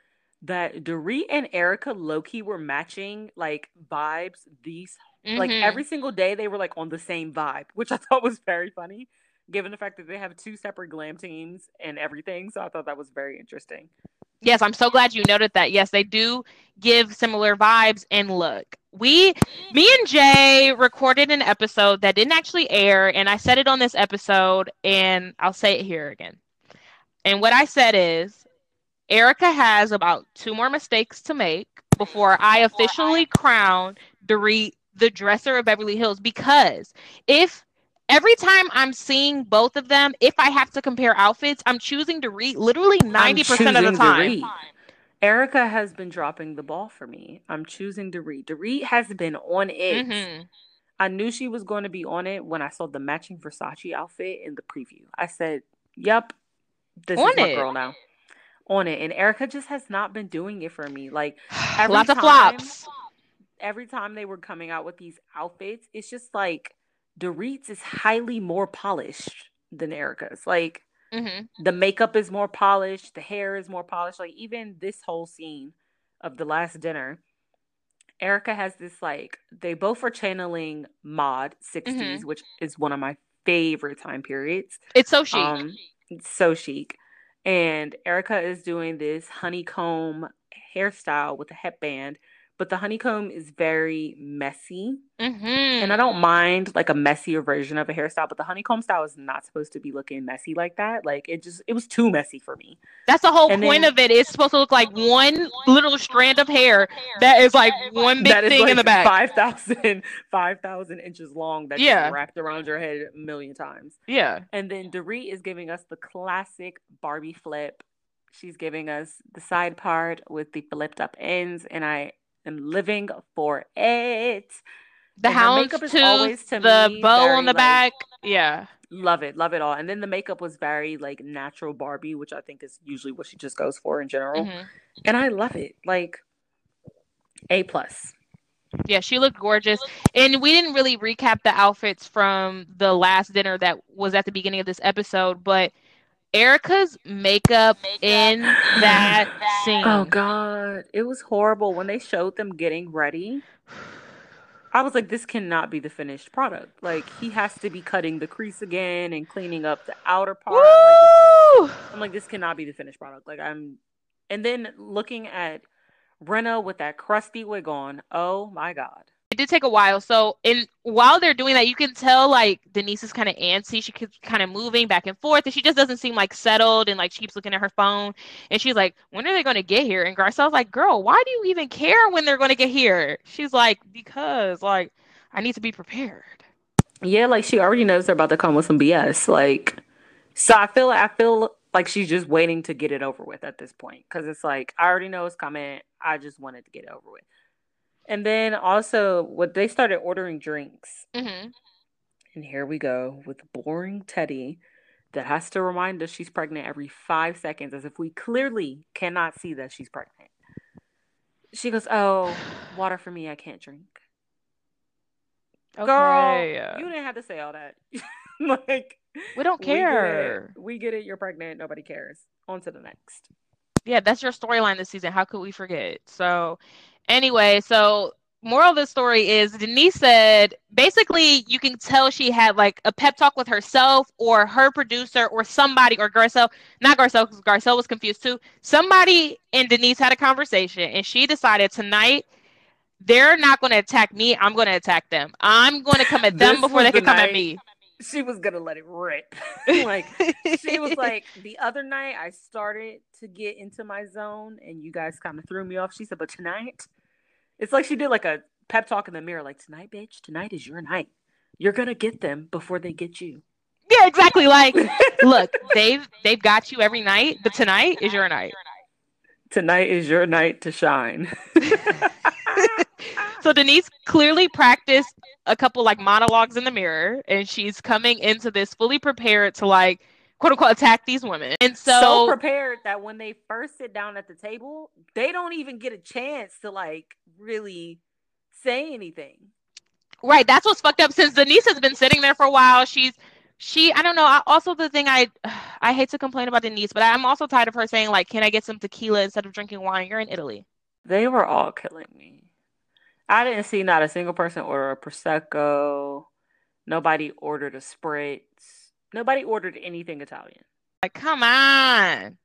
that Dorit and Erika Loki were matching like vibes. These mm-hmm. like every single day they were like on the same vibe, which I thought was very funny, given the fact that they have two separate glam teams and everything. So I thought that was very interesting. Yes, I'm so glad you noted that. Yes, they do give similar vibes. And look, we, me and Jay recorded an episode that didn't actually air, and I said it on this episode, and I'll say it here again. And what I said is, Erika has about two more mistakes to make before I officially crown Dorit the dresser of Beverly Hills. Because if every time I'm seeing both of them, if I have to compare outfits, I'm choosing to read literally 90% of the time. Erika has been dropping the ball for me. I'm choosing to read. Dorit has been on it. Mm-hmm. I knew she was going to be on it when I saw the matching Versace outfit in the preview. I said, "Yep, this on is my it. girl now." On it, and Erika just has not been doing it for me. Like lots time, of flops. Every time they were coming out with these outfits, it's just like Dorit's is highly more polished than Erika's. Like mm-hmm. the makeup is more polished, the hair is more polished. Like even this whole scene of the last dinner, Erika has this like they both are channeling mod 60s, mm-hmm. which is one of my favorite time periods. It's so chic. Um, it's so chic. And Erika is doing this honeycomb hairstyle with a headband but the honeycomb is very messy. Mm-hmm. And I don't mind like a messier version of a hairstyle, but the honeycomb style is not supposed to be looking messy like that. Like it just it was too messy for me. That's the whole And point then- of it. It's supposed to look like one little strand of hair that is like one big thing like in the back. 5,000 5,000 inches long that Yeah. wrapped around your head a million times. Yeah. And then Dorit is giving us the classic Barbie flip. She's giving us the side part with the flipped up ends, and I am living for it. The And hound's makeup is tooth, always, to the me, bow very, on the like, back. Yeah. Love it, love it all. And then the makeup was very like natural Barbie, which I think is usually what she just goes for in general. Mhm. And I love it. Like A plus. Yeah, she looked gorgeous. And we didn't really recap the outfits from the last dinner that was at the beginning of this episode, but Erika's makeup in that scene. Oh God, it was horrible when they showed them getting ready. I was like, this cannot be the finished product. Like he has to be cutting the crease again and cleaning up the outer part. I'm like, this- I'm like, this cannot be the finished product. Like I'm, and then looking at Rinna with that crusty wig on. Oh my God. It did take a while. So, in while they're doing that, you can tell like Denise is kind of antsy. She keeps kind of moving back and forth, and she just doesn't seem like settled. And like she keeps looking at her phone, and she's like, "When are they going to get here?" And Garcelle's like, "Girl, why do you even care when they're going to get here?" She's like, "Because like I need to be prepared." Yeah, like she already knows they're about to come with some BS. Like, so I feel I feel like she's just waiting to get it over with at this point because it's like I already know it's coming. I just wanted to get it over with. And then also, what they started ordering drinks, hmm and here we go with boring Teddi that has to remind us she's pregnant every five seconds, as if we clearly cannot see that she's pregnant. She goes, "Oh, water for me. I can't drink." Okay. Girl, you didn't have to say all that. like, we don't we get it. care. We get it. You're pregnant. Nobody cares. On to the next. yeah, that's your storyline this season. How could we forget? So, anyway, so moral of the story is Denise said basically you can tell she had like a pep talk with herself or her producer or somebody or Garcelle, not Garcelle, because Garcelle was confused too. Somebody and Denise had a conversation and she decided tonight they're not going to attack me. I'm going to attack them. I'm going to come at them before they the can come at me. She was gonna let it rip. like she was like, the other night I started to get into my zone, and you guys kind of threw me off. She said, but tonight, it's like she did like a pep talk in the mirror. Like tonight, bitch, tonight is your night. You're gonna get them before they get you. yeah, exactly. Like, look, they've they've got you every night, but tonight is your night. Tonight is your night to shine. So Denise clearly practiced a couple like monologues in the mirror, and she's coming into this fully prepared to like quote unquote attack these women. And so, so, prepared that when they first sit down at the table, they don't even get a chance to like really say anything. right, that's what's fucked up. Since Denise has been sitting there for a while, she's she I don't know. I, also, the thing I I hate to complain about Denise, but I'm also tired of her saying like, "Can I get some tequila instead of drinking wine?" You're in Italy. They were all killing me. I didn't see not a single person order a prosecco. Nobody ordered a spritz. Nobody ordered anything Italian. Like, come on.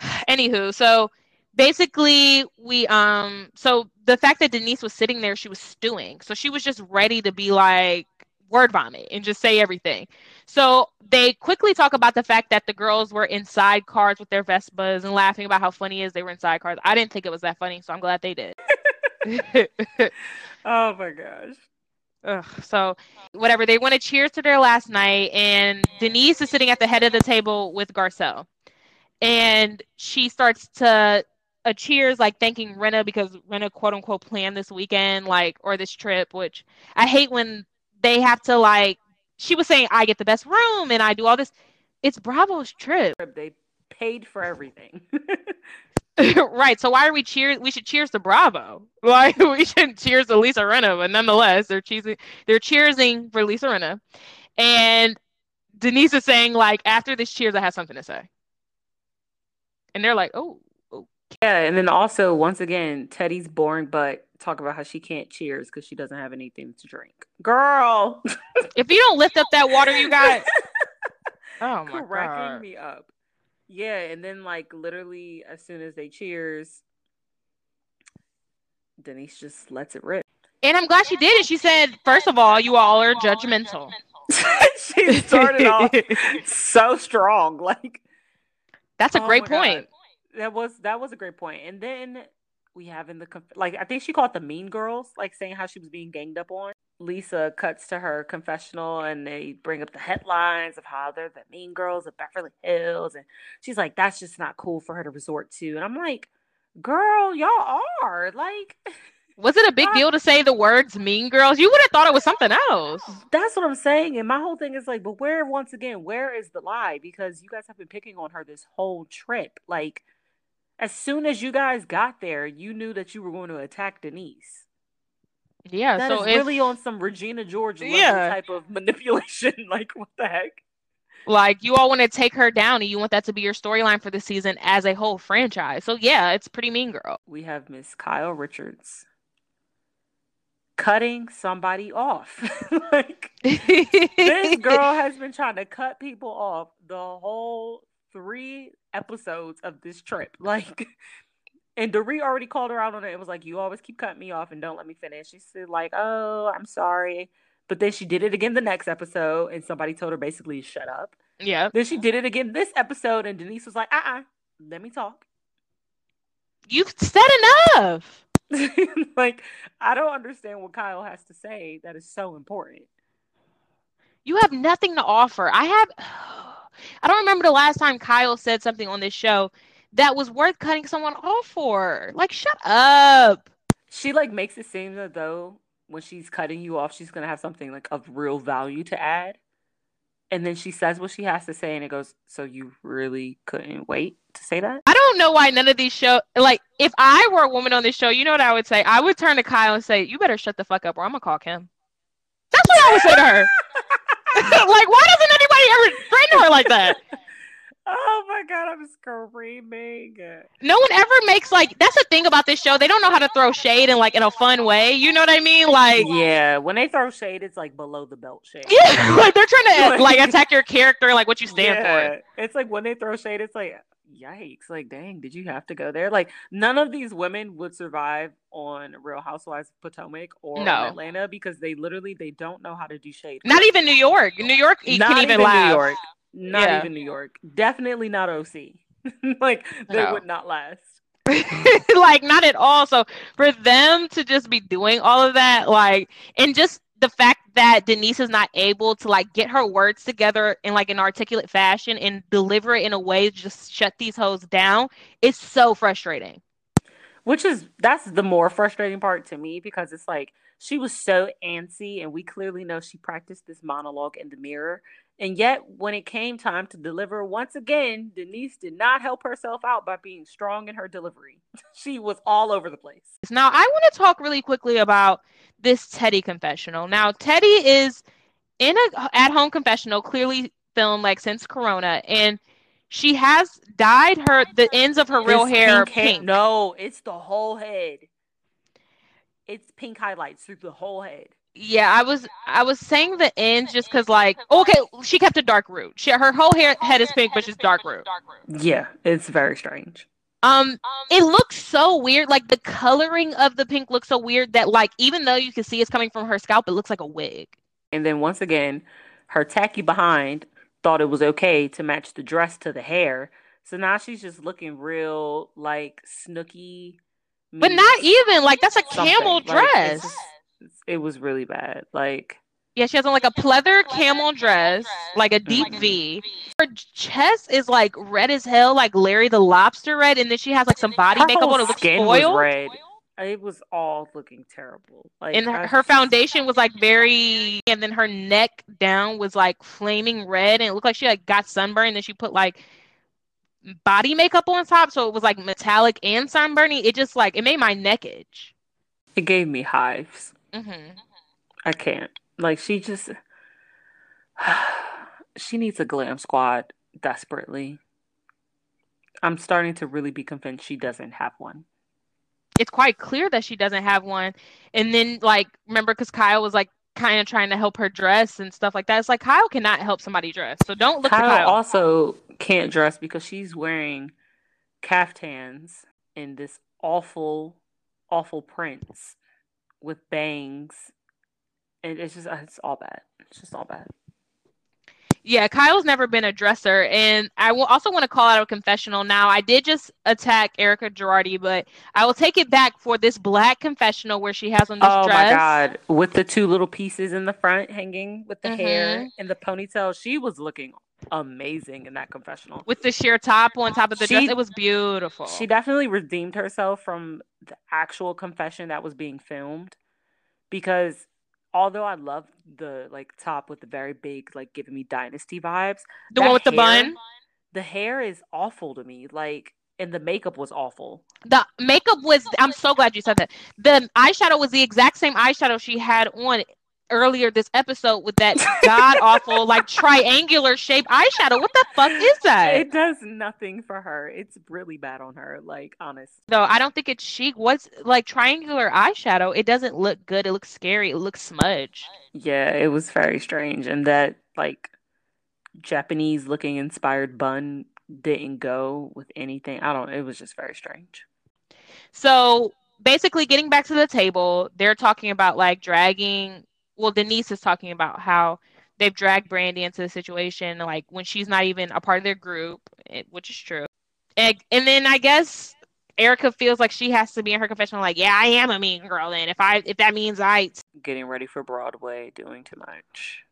Anywho, so basically we um so the fact that Denise was sitting there, she was stewing. So she was just ready to be like word vomit and just say everything. So they quickly talk about the fact that the girls were inside cars with their Vespas and laughing about how funny it is they were inside cars. I didn't think it was that funny, so I'm glad they did. Oh my gosh. Ugh, so whatever they want to cheers to their last night and denise is sitting at the head of the table with garcelle. And she starts to a cheers like thanking Rinna because Rinna quote unquote planned this weekend like or this trip which i hate when they have to like she was saying i get the best room and i do all this. It's bravo's trip. They paid for everything. right. So why are we cheers? We should cheers to Bravo. Like we shouldn't cheers to Lisa Rinna, but nonetheless, they're cheesing. They're cheersing for Lisa Rinna, and Denise is saying like, after this cheers, I have something to say, and they're like, oh, oh. yeah, and then also once again, Teddi's boring butt talk about how she can't cheers because she doesn't have anything to drink. Girl, if you don't lift up that water you got, oh my cracking god, me up. Yeah, and then like literally as soon as they cheers, Denise just lets it rip. And I'm glad she did it. She said, first of all, you all are judgmental. she started off so strong. Like that's a oh great point. God. That was that was a great point. And then we have in the like I think she called the Mean Girls, like saying how she was being ganged up on. Lisa cuts to her confessional and they bring up the headlines of how they're the Mean Girls of Beverly Hills, and she's like, "That's just not cool for her to resort to." And I'm like, "Girl, y'all are like." Was it a big deal to say the words mean girls? You would have thought it was something else. That's what I'm saying. And my whole thing is like, but where, once again, where is the lie? Because you guys have been picking on her this whole trip. Like, as soon as you guys got there, you knew that you were going to attack Denise. Yeah, that so is if, really on some Regina George yeah. type of manipulation. like, what the heck? Like, you all want to take her down and you want that to be your storyline for the season as a whole franchise. So, yeah, it's pretty mean girl. We have Miss Kyle Richards cutting somebody off. like this girl has been trying to cut people off the whole three episodes of this trip. Like and Dorit already called her out on it. It was like, you always keep cutting me off and don't let me finish. She said, like, oh, I'm sorry. But then she did it again the next episode, and somebody told her basically, shut up. Yeah. Then she did it again this episode, and Denise was like, uh uh-uh, uh, let me talk. You've said enough. like, I don't understand what Kyle has to say that is so important. You have nothing to offer. I have. I don't remember the last time Kyle said something on this show that was worth cutting someone off for. Like, shut up. She like makes it seem as though when she's cutting you off, she's gonna have something like of real value to add. And then she says what she has to say and it goes so you really couldn't wait to say that? I don't know why none of these show like if i were a woman on this show you know what i would say? I would turn to kyle and say you better shut the fuck up or i'm gonna call kim that's what i would say to her. Like why doesn't anybody ever threaten her like that Oh my god, I'm screaming. No one ever makes like that's the thing about this show. They don't know how to throw shade in like in a fun way. You know what I mean? Like Yeah, when they throw shade, it's like below the belt shade. Yeah, like they're trying to like attack your character, like what you stand yeah. for. It's like when they throw shade, it's like yikes, like dang, did you have to go there? Like none of these women would survive on Real Housewives of Potomac or no. Atlanta because they literally they don't know how to do shade. Not even New York. New York Not can even, even New York. Not yeah. even New York. Definitely not OC. like they no. would not last. like not at all. So for them to just be doing all of that, like, and just the fact that Denise is not able to like get her words together in like an articulate fashion and deliver it in a way to just shut these hoes down is so frustrating. Which is that's the more frustrating part to me because it's like she was so antsy and we clearly know she practiced this monologue in the mirror and yet, when it came time to deliver, once again, Denise did not help herself out by being strong in her delivery. she was all over the place. Now, I want to talk really quickly about this Teddi confessional. Now, Teddi is in a at-home confessional, clearly filmed like since Corona, and she has dyed her the ends of her real hair pink. pink. No, it's the whole head. It's pink highlights through the whole head. Yeah, I was I was saying the ends just because like okay, she kept a dark root. She her whole hair head is pink, but she's dark root. Yeah, it's very strange. Um, it looks so weird. Like the coloring of the pink looks so weird that like even though you can see it's coming from her scalp, it looks like a wig. And then once again, her tacky behind thought it was okay to match the dress to the hair. So now she's just looking real like Snooki. But not even like that's a camel dress. Like, it was really bad. Like yeah, she has on like a pleather camel dress, like a mm-hmm. deep V. Her chest is like red as hell, like Larry the Lobster red, and then she has like some body her makeup on. It looks spoiled. red. It was all looking terrible. Like, and her, her foundation was like very, and then her neck down was like flaming red, and it looked like she like got sunburned. And then she put like body makeup on top, so it was like metallic and sunburny. It just like it made my neck itch. It gave me hives. Mm-hmm. I can't. Like she just she needs a glam squad desperately. I'm starting to really be convinced she doesn't have one. It's quite clear that she doesn't have one. And then like remember cuz Kyle was like kind of trying to help her dress and stuff like that. It's like Kyle cannot help somebody dress. So don't look Kyle, Kyle. also can't dress because she's wearing caftans in this awful awful prints with bangs. And it's just it's all bad. It's just all bad. Yeah, Kyle's never been a dresser. And I will also want to call out a confessional now. I did just attack Erika Girardi, but I will take it back for this black confessional where she has on this oh dress. Oh my god. With the two little pieces in the front hanging with the mm-hmm. hair and the ponytail. She was looking amazing in that confessional. With the sheer top on top of the she, dress. It was beautiful. She definitely redeemed herself from the actual confession that was being filmed. Because although I love the like top with the very big, like giving me dynasty vibes. The one with hair, the bun. The hair is awful to me. Like and the makeup was awful. The makeup was I'm so glad you said that. The eyeshadow was the exact same eyeshadow she had on earlier this episode with that god awful like triangular shape eyeshadow. What the fuck is that? It does nothing for her. It's really bad on her. Like honest. No, I don't think it's chic. What's like triangular eyeshadow? It doesn't look good. It looks scary. It looks smudge. Yeah, it was very strange, and that like Japanese looking inspired bun didn't go with anything. I don't. It was just very strange. So basically getting back to the table they're talking about like dragging well, Denise is talking about how they've dragged Brandi into the situation, like when she's not even a part of their group, eh, which is true. And, and then I guess Erika feels like she has to be in her confessional, like, yeah, I am a mean girl, and if I if that means I getting ready for Broadway, doing too much.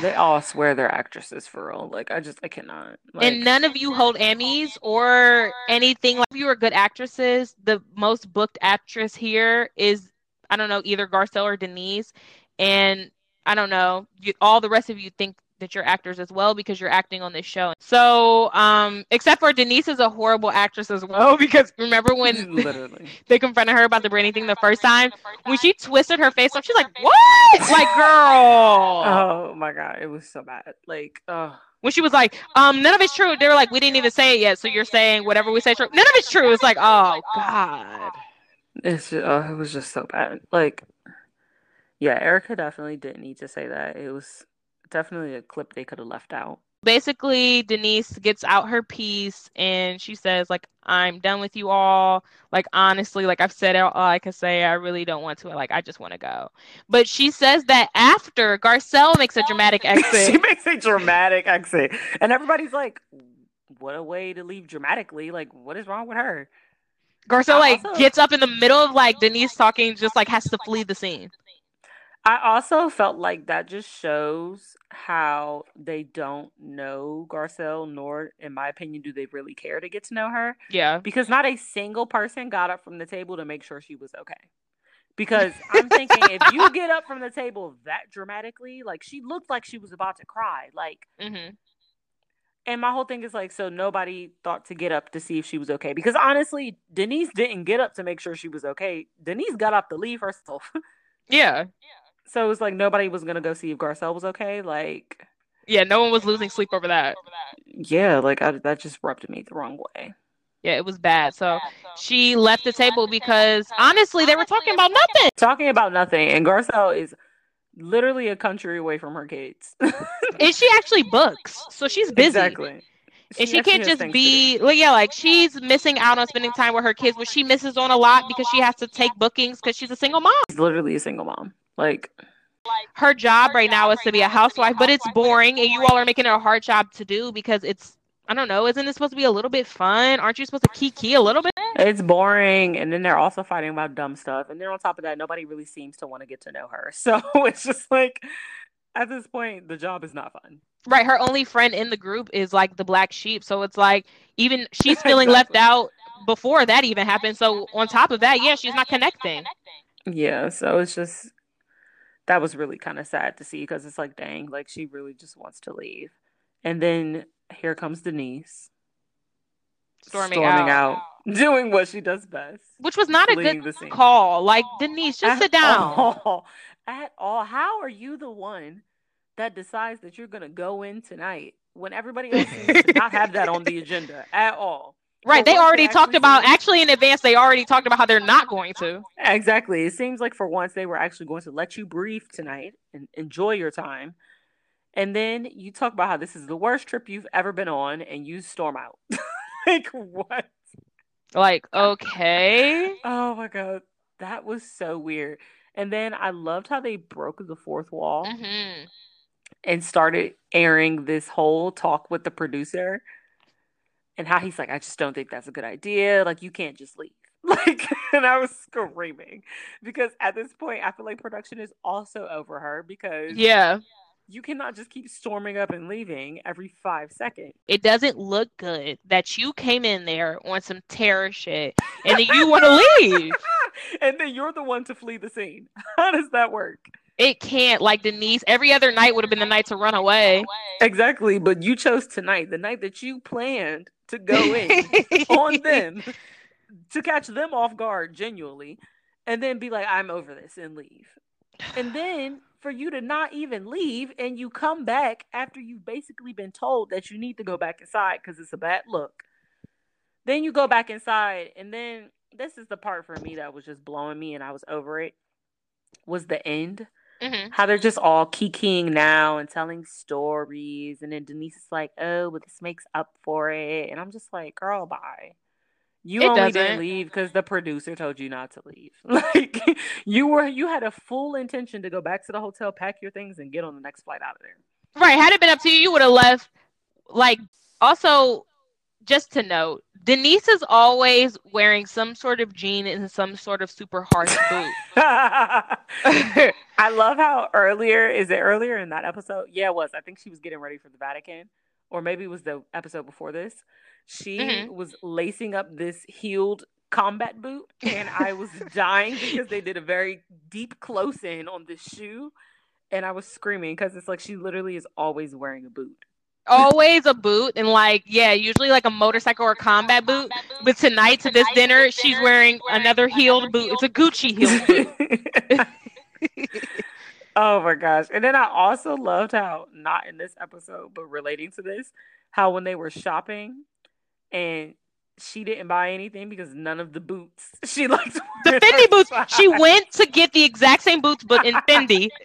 They all swear they're actresses for real. Like I just I cannot. Like... And none of you hold Emmys or anything. Like you are good actresses. The most booked actress here is I don't know, either Garcelle or Denise. And I don't know, you, all the rest of you think that you're actors as well because you're acting on this show. So, um, except for Denise is a horrible actress as well because remember when literally they confronted her about the branding thing the first time when she twisted her face up, she's like, "What?" like, girl. Oh my god, it was so bad. Like, oh. When she was like, um, none of it's true. They were like, we didn't even say it yet, so you're saying whatever we say true. None of it's true. It's like, oh god. It's just, oh, it was just so bad. Like, yeah, Erika definitely didn't need to say that. It was definitely a clip they could have left out. Basically, Denise gets out her piece and she says, like, I'm done with you all. Like, honestly, like I've said all I can say. I really don't want to. Like, I just want to go. But she says that after Garcelle makes a dramatic exit. she makes a dramatic exit. And everybody's like, what a way to leave dramatically. Like, what is wrong with her? Garcelle like also, gets up in the middle of like Denise talking, just like has to flee the scene. I also felt like that just shows how they don't know Garcelle, nor, in my opinion, do they really care to get to know her. Yeah. Because not a single person got up from the table to make sure she was okay. Because I'm thinking if you get up from the table that dramatically, like she looked like she was about to cry. Like mm-hmm. And my whole thing is like, so nobody thought to get up to see if she was okay. Because honestly, Denise didn't get up to make sure she was okay. Denise got up to leave herself. yeah. So it was like nobody was gonna go see if Garcelle was okay. Like, yeah, no one was losing sleep over that. Yeah, like I, that just rubbed me the wrong way. Yeah, it was bad. So she left the table because honestly, they were talking about nothing. Talking about nothing, and Garcelle is literally a country away from her kids. and she actually books, so she's busy. Exactly. She and she can't just be well, yeah, like she's missing out on spending time with her kids, which she misses on a lot because she has to take bookings because she's a single mom. She's literally a single mom. Like her job right now is to be a housewife, but it's boring, and you all are making it a hard job to do because it's I don't know. Isn't it supposed to be a little bit fun? Aren't you supposed to kiki a little bit? It's boring, and then they're also fighting about dumb stuff, and then on top of that, nobody really seems to want to get to know her. So it's just like, at this point, the job is not fun. Right. Her only friend in the group is like the black sheep. So it's like even she's feeling exactly. left out before that even happened. So on top of that, yeah, she's not connecting. Yeah. So it's just that was really kind of sad to see because it's like, dang, like she really just wants to leave. And then here comes Denise storming, storming out. out. doing what she does best, which was not a good call. Like Denise, just at sit down. All, at all, how are you the one that decides that you're gonna go in tonight when everybody else seems to not have that on the agenda at all? Right, they already they talked about actually in advance. They already talked about how they're not going to. Exactly. It seems like for once they were actually going to let you breathe tonight and enjoy your time and then you talk about how this is the worst trip you've ever been on and you storm out. like what? Like, okay. Oh my god, that was so weird. And then I loved how they broke the fourth wall hmm and started airing this whole talk with the producer and how he's like, I just don't think that's a good idea. Like, you can't just leave. Like, and I was screaming because at this point, I feel like production is also over her because Yeah. You cannot just keep storming up and leaving every five seconds. It doesn't look good that you came in there on some terror shit and then you want to leave. and then you're the one to flee the scene. How does that work? It can't. Like Denise, every other night would have been the night to run away. Exactly, but you chose tonight, the night that you planned to go in on them to catch them off guard genuinely and then be like I'm over this and leave. And then for you to not even leave and you come back after you've basically been told that you need to go back inside cuz it's a bad look. Then you go back inside and then this is the part for me that was just blowing me and I was over it was the end. Hmm how they're just all kikiing now and telling stories and then denise is like oh but this makes up for it and i'm just like girl bye you It only doesn't. didn't leave because the producer told you not to leave like you were you had a full intention to go back to the hotel pack your things and get on the next flight out of there Right. Had it been up to you, you would have left. Like, also, just to note, Denise is always wearing some sort of jean and some sort of super harsh boot. I love how earlier is it earlier in that episode? Yeah, it was. I think she was getting ready for the Vatican, or maybe it was the episode before this. She Mhm. was lacing up this heeled combat boot, and I was dying because they did a very deep close in on this shoe, and I was screaming because it's like she literally is always wearing a boot. always a boot and like yeah usually like a motorcycle or combat boot but tonight to this dinner she's wearing another heeled boot it's a gucci heeled boot oh my gosh. And then I also loved how, not in this episode, but relating to this, how when they were shopping and she didn't buy anything because none of the boots she liked. the fendi boots she went to get the exact same boots but in fendi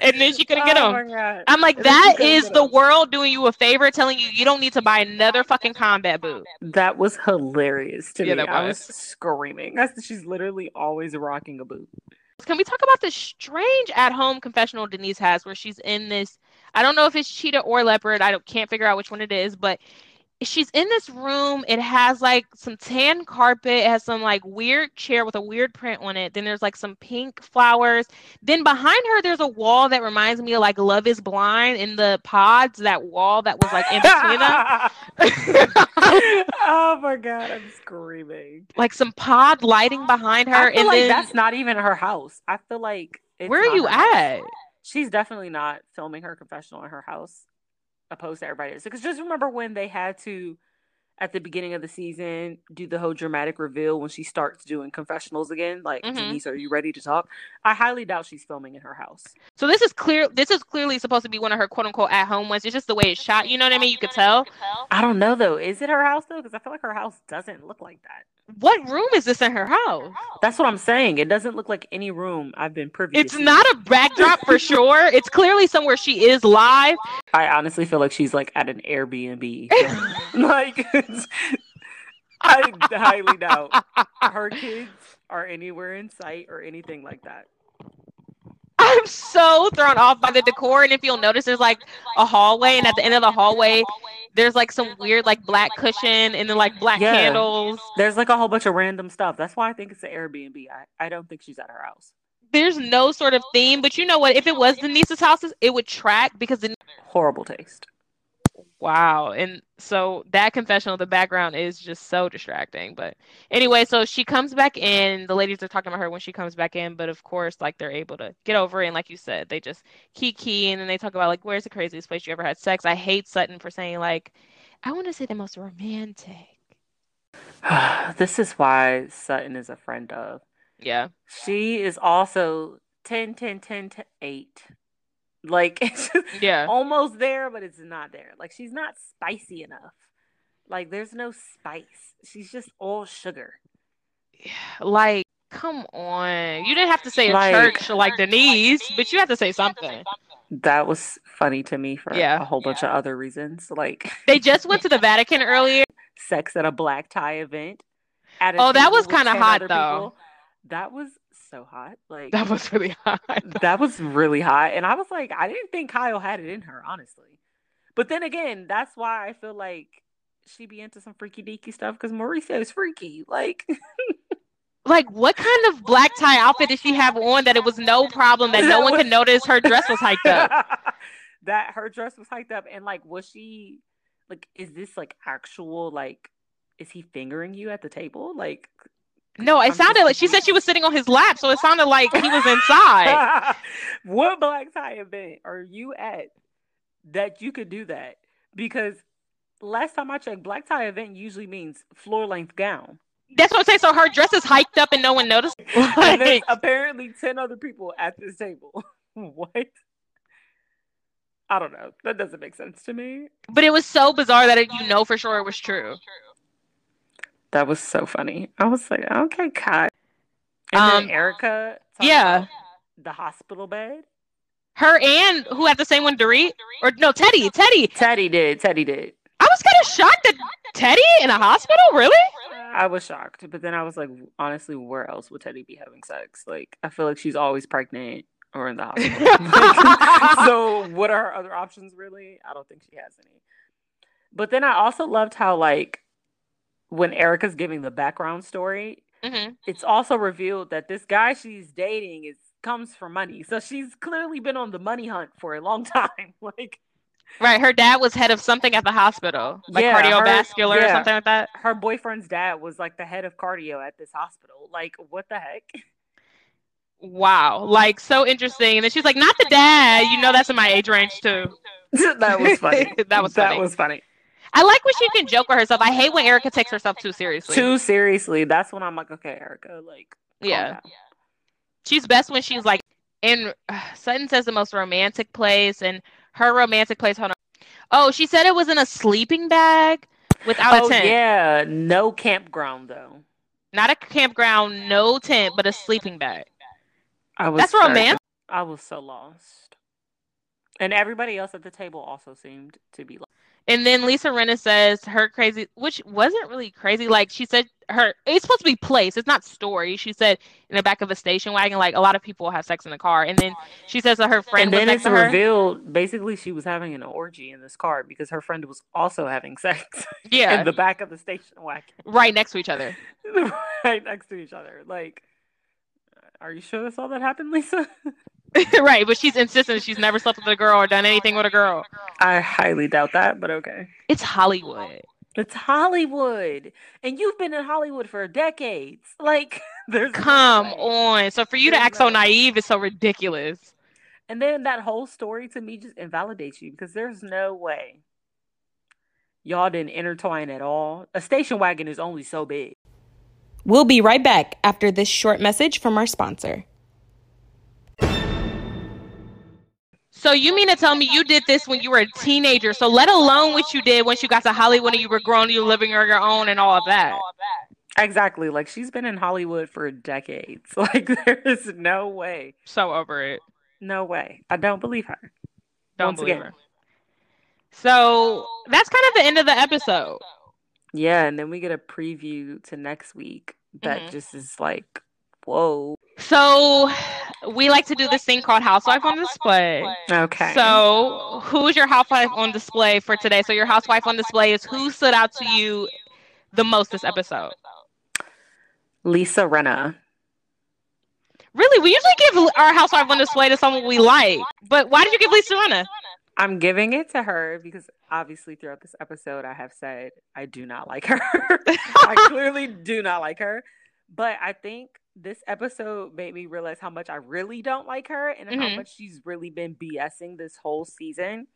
and then she couldn't get Oh them i'm like And then she that is get the world doing you a favor telling you you don't need to buy another fucking combat boot That was hilarious to Yeah, me. that I was was. screaming. That's- She's literally always rocking a boot. Can we talk about the strange at-home confessional Denise has where she's in this I don't know if it's cheetah or leopard. I don't can't figure out which one it is, but she's in this room. It has like some tan carpet, it has some like weird chair with a weird print on it. Then there's like some pink flowers. Then behind her there's a wall that reminds me of like Love is Blind in the pods, that wall that was like in between them. oh my god, I'm screaming. like some pod lighting behind her I feel and like then that's not even her house. I feel like it's where are you at? house. She's definitely not filming her confessional in her house, opposed to everybody else. Because just remember when they had to, at the beginning of the season, do the whole dramatic reveal when she starts doing confessionals again. Like, Mhm. Denise, are you ready to talk? I highly doubt she's filming in her house. So this is clear. This is clearly supposed to be one of her quote unquote at home ones. It's just the way it's shot. You know what I mean? You could tell. I don't know though. Is it her house though? Because I feel like her house doesn't look like that. What room is this in her house? That's what I'm saying. It doesn't look like any room I've been privy to. It's see. not a backdrop for sure. It's clearly somewhere she is live. I honestly feel like she's like at an Airbnb. like, I highly doubt her kids are anywhere in sight or anything like that. I'm so thrown off by the decor. And if you'll notice, there's like a hallway, and at the end of the hallway, there's like some weird like black cushion and then like black Yeah. candles. There's like a whole bunch of random stuff. That's why I think it's an Airbnb. I, I don't think she's at her house. There's no sort of theme, but you know what? If it was Denise's houses, it would track because the Horrible taste. Wow. And so that confessional, the background is just so distracting. But anyway, so she comes back in. The ladies are talking about her when she comes back in, but of course, like they're able to get over it. And like you said, they just kiki and then they talk about like where's the craziest place you ever had sex. I hate Sutton for saying like, I want to say the most romantic. this is why Sutton is a friend of. Yeah. She is also 10, 10, 10, 10 8. Like, it's just Yeah. almost there, but it's not there. Like, she's not spicy enough. Like, there's no spice. She's just all sugar. Yeah, like, come on. You didn't have to say a Like- church like Denise, but you have to say something. That was funny to me for Yeah. a whole bunch of other reasons, like They just went to the Vatican earlier. sex at a black tie event. Oh, that was kinda hot, though. people. That was so hot. Like That was really hot. that was really hot, and I was like, I didn't think Kyle had it in her, honestly. But then again, that's why I feel like she'd be into some freaky deaky stuff because Mauricio is freaky. Like Like, what kind of black tie outfit did she have on that it was no problem that no one could notice her dress was hiked up? that her dress was hiked up, and like, was she like? Is this like actual like? Is he fingering you at the table? Like, No, it I'm sounded like she said she was sitting on his lap, so it sounded like he was inside. what black tie event are you at that you could do that? Because last time I checked, black tie event usually means floor length gown. That's what I'm saying. So her dress is hiked up and no one noticed. And there's Like, apparently 10 other people at this table. what? I don't know. That doesn't make sense to me. but it was so bizarre that it, you know for sure it was true. That was so funny. I was like, okay, Kai. And Um, then Erika. yeah. The hospital bed. Her and who had the same one, Dorit? Or no, Teddi. Teddi. Teddi did. Teddi did. I was kind of shocked that Teddi in a hospital? Really? I was shocked, but then I was like, honestly, where else would Teddi be having sex? Like, I feel like she's always pregnant or in the hospital. so, what are her other options really? I don't think she has any. But then I also loved how, like, when Erika's giving the background story, hmm it's also revealed that this guy she's dating is comes for money. So she's clearly been on the money hunt for a long time. like Right. Her dad was head of something at the hospital, like Yeah, her- cardiovascular or something like that. her boyfriend's dad was like the head of cardio at this hospital. Like what the heck? Wow. Like, so interesting. And then she's like, not the dad. You know, that's in my age range, too. that was funny. That was that was funny. I like when she can joke with herself. I hate when Erika takes herself too seriously. Too seriously. That's when I'm like, okay, Erika, like calm Yeah. down. She's best when she's like in Sutton says the most romantic place and her romantic place. Hold on. Oh, she said it was in a sleeping bag without Oh a tent. yeah, no campground though. Not a campground, no tent, but a sleeping bag. I was That's so- romantic. I was so lost. And everybody else at the table also seemed to be lost. And then Lisa Rinna says her crazy, which wasn't really crazy. Like she said, her it's supposed to be place. It's not story. She said in the back of a station wagon, like a lot of people have sex in the car. And then she says that her friend And was then it's revealed basically she was having an orgy in this car because her friend was also having sex Yeah, in the back of the station wagon. right next to each other. right next to each other. Like, are you sure that's all that happened, Lisa? right, but she's insistent she's never slept with a girl or done anything with a girl. I highly doubt that, but okay. It's Hollywood. It's Hollywood, and you've been in Hollywood for decades. Like, there's no Come way. on. So for you to There's act so naive is so ridiculous. And then that whole story to me just invalidates you because there's no way y'all didn't intertwine at all. A station wagon is only so big. We'll be right back after this short message from our sponsor. So you mean to tell me you did this when you were a teenager? So let alone what you did once you got to Hollywood and you were grown, you were living on your own and all of that. Exactly. Like she's been in Hollywood for decades. Like there is no way. So over it. No way. I don't believe her. Don't Once believe again. her. So that's kind of the end of the episode. Yeah, and then we get a preview to next week that Mhm. just is like, whoa. So we like to do this thing called Housewife on Display. Okay. So who's your housewife on display for today? So your housewife on display is who stood out to you the most this episode? Lisa Rinna. Really, we usually give our housewife on display to someone we like. But why did you give Lisa Rinna? I'm giving it to her because obviously throughout this episode I have said I do not like her. I clearly do not like her. But I think this episode made me realize how much I really don't like her and how Mhm. much she's really been BSing this whole season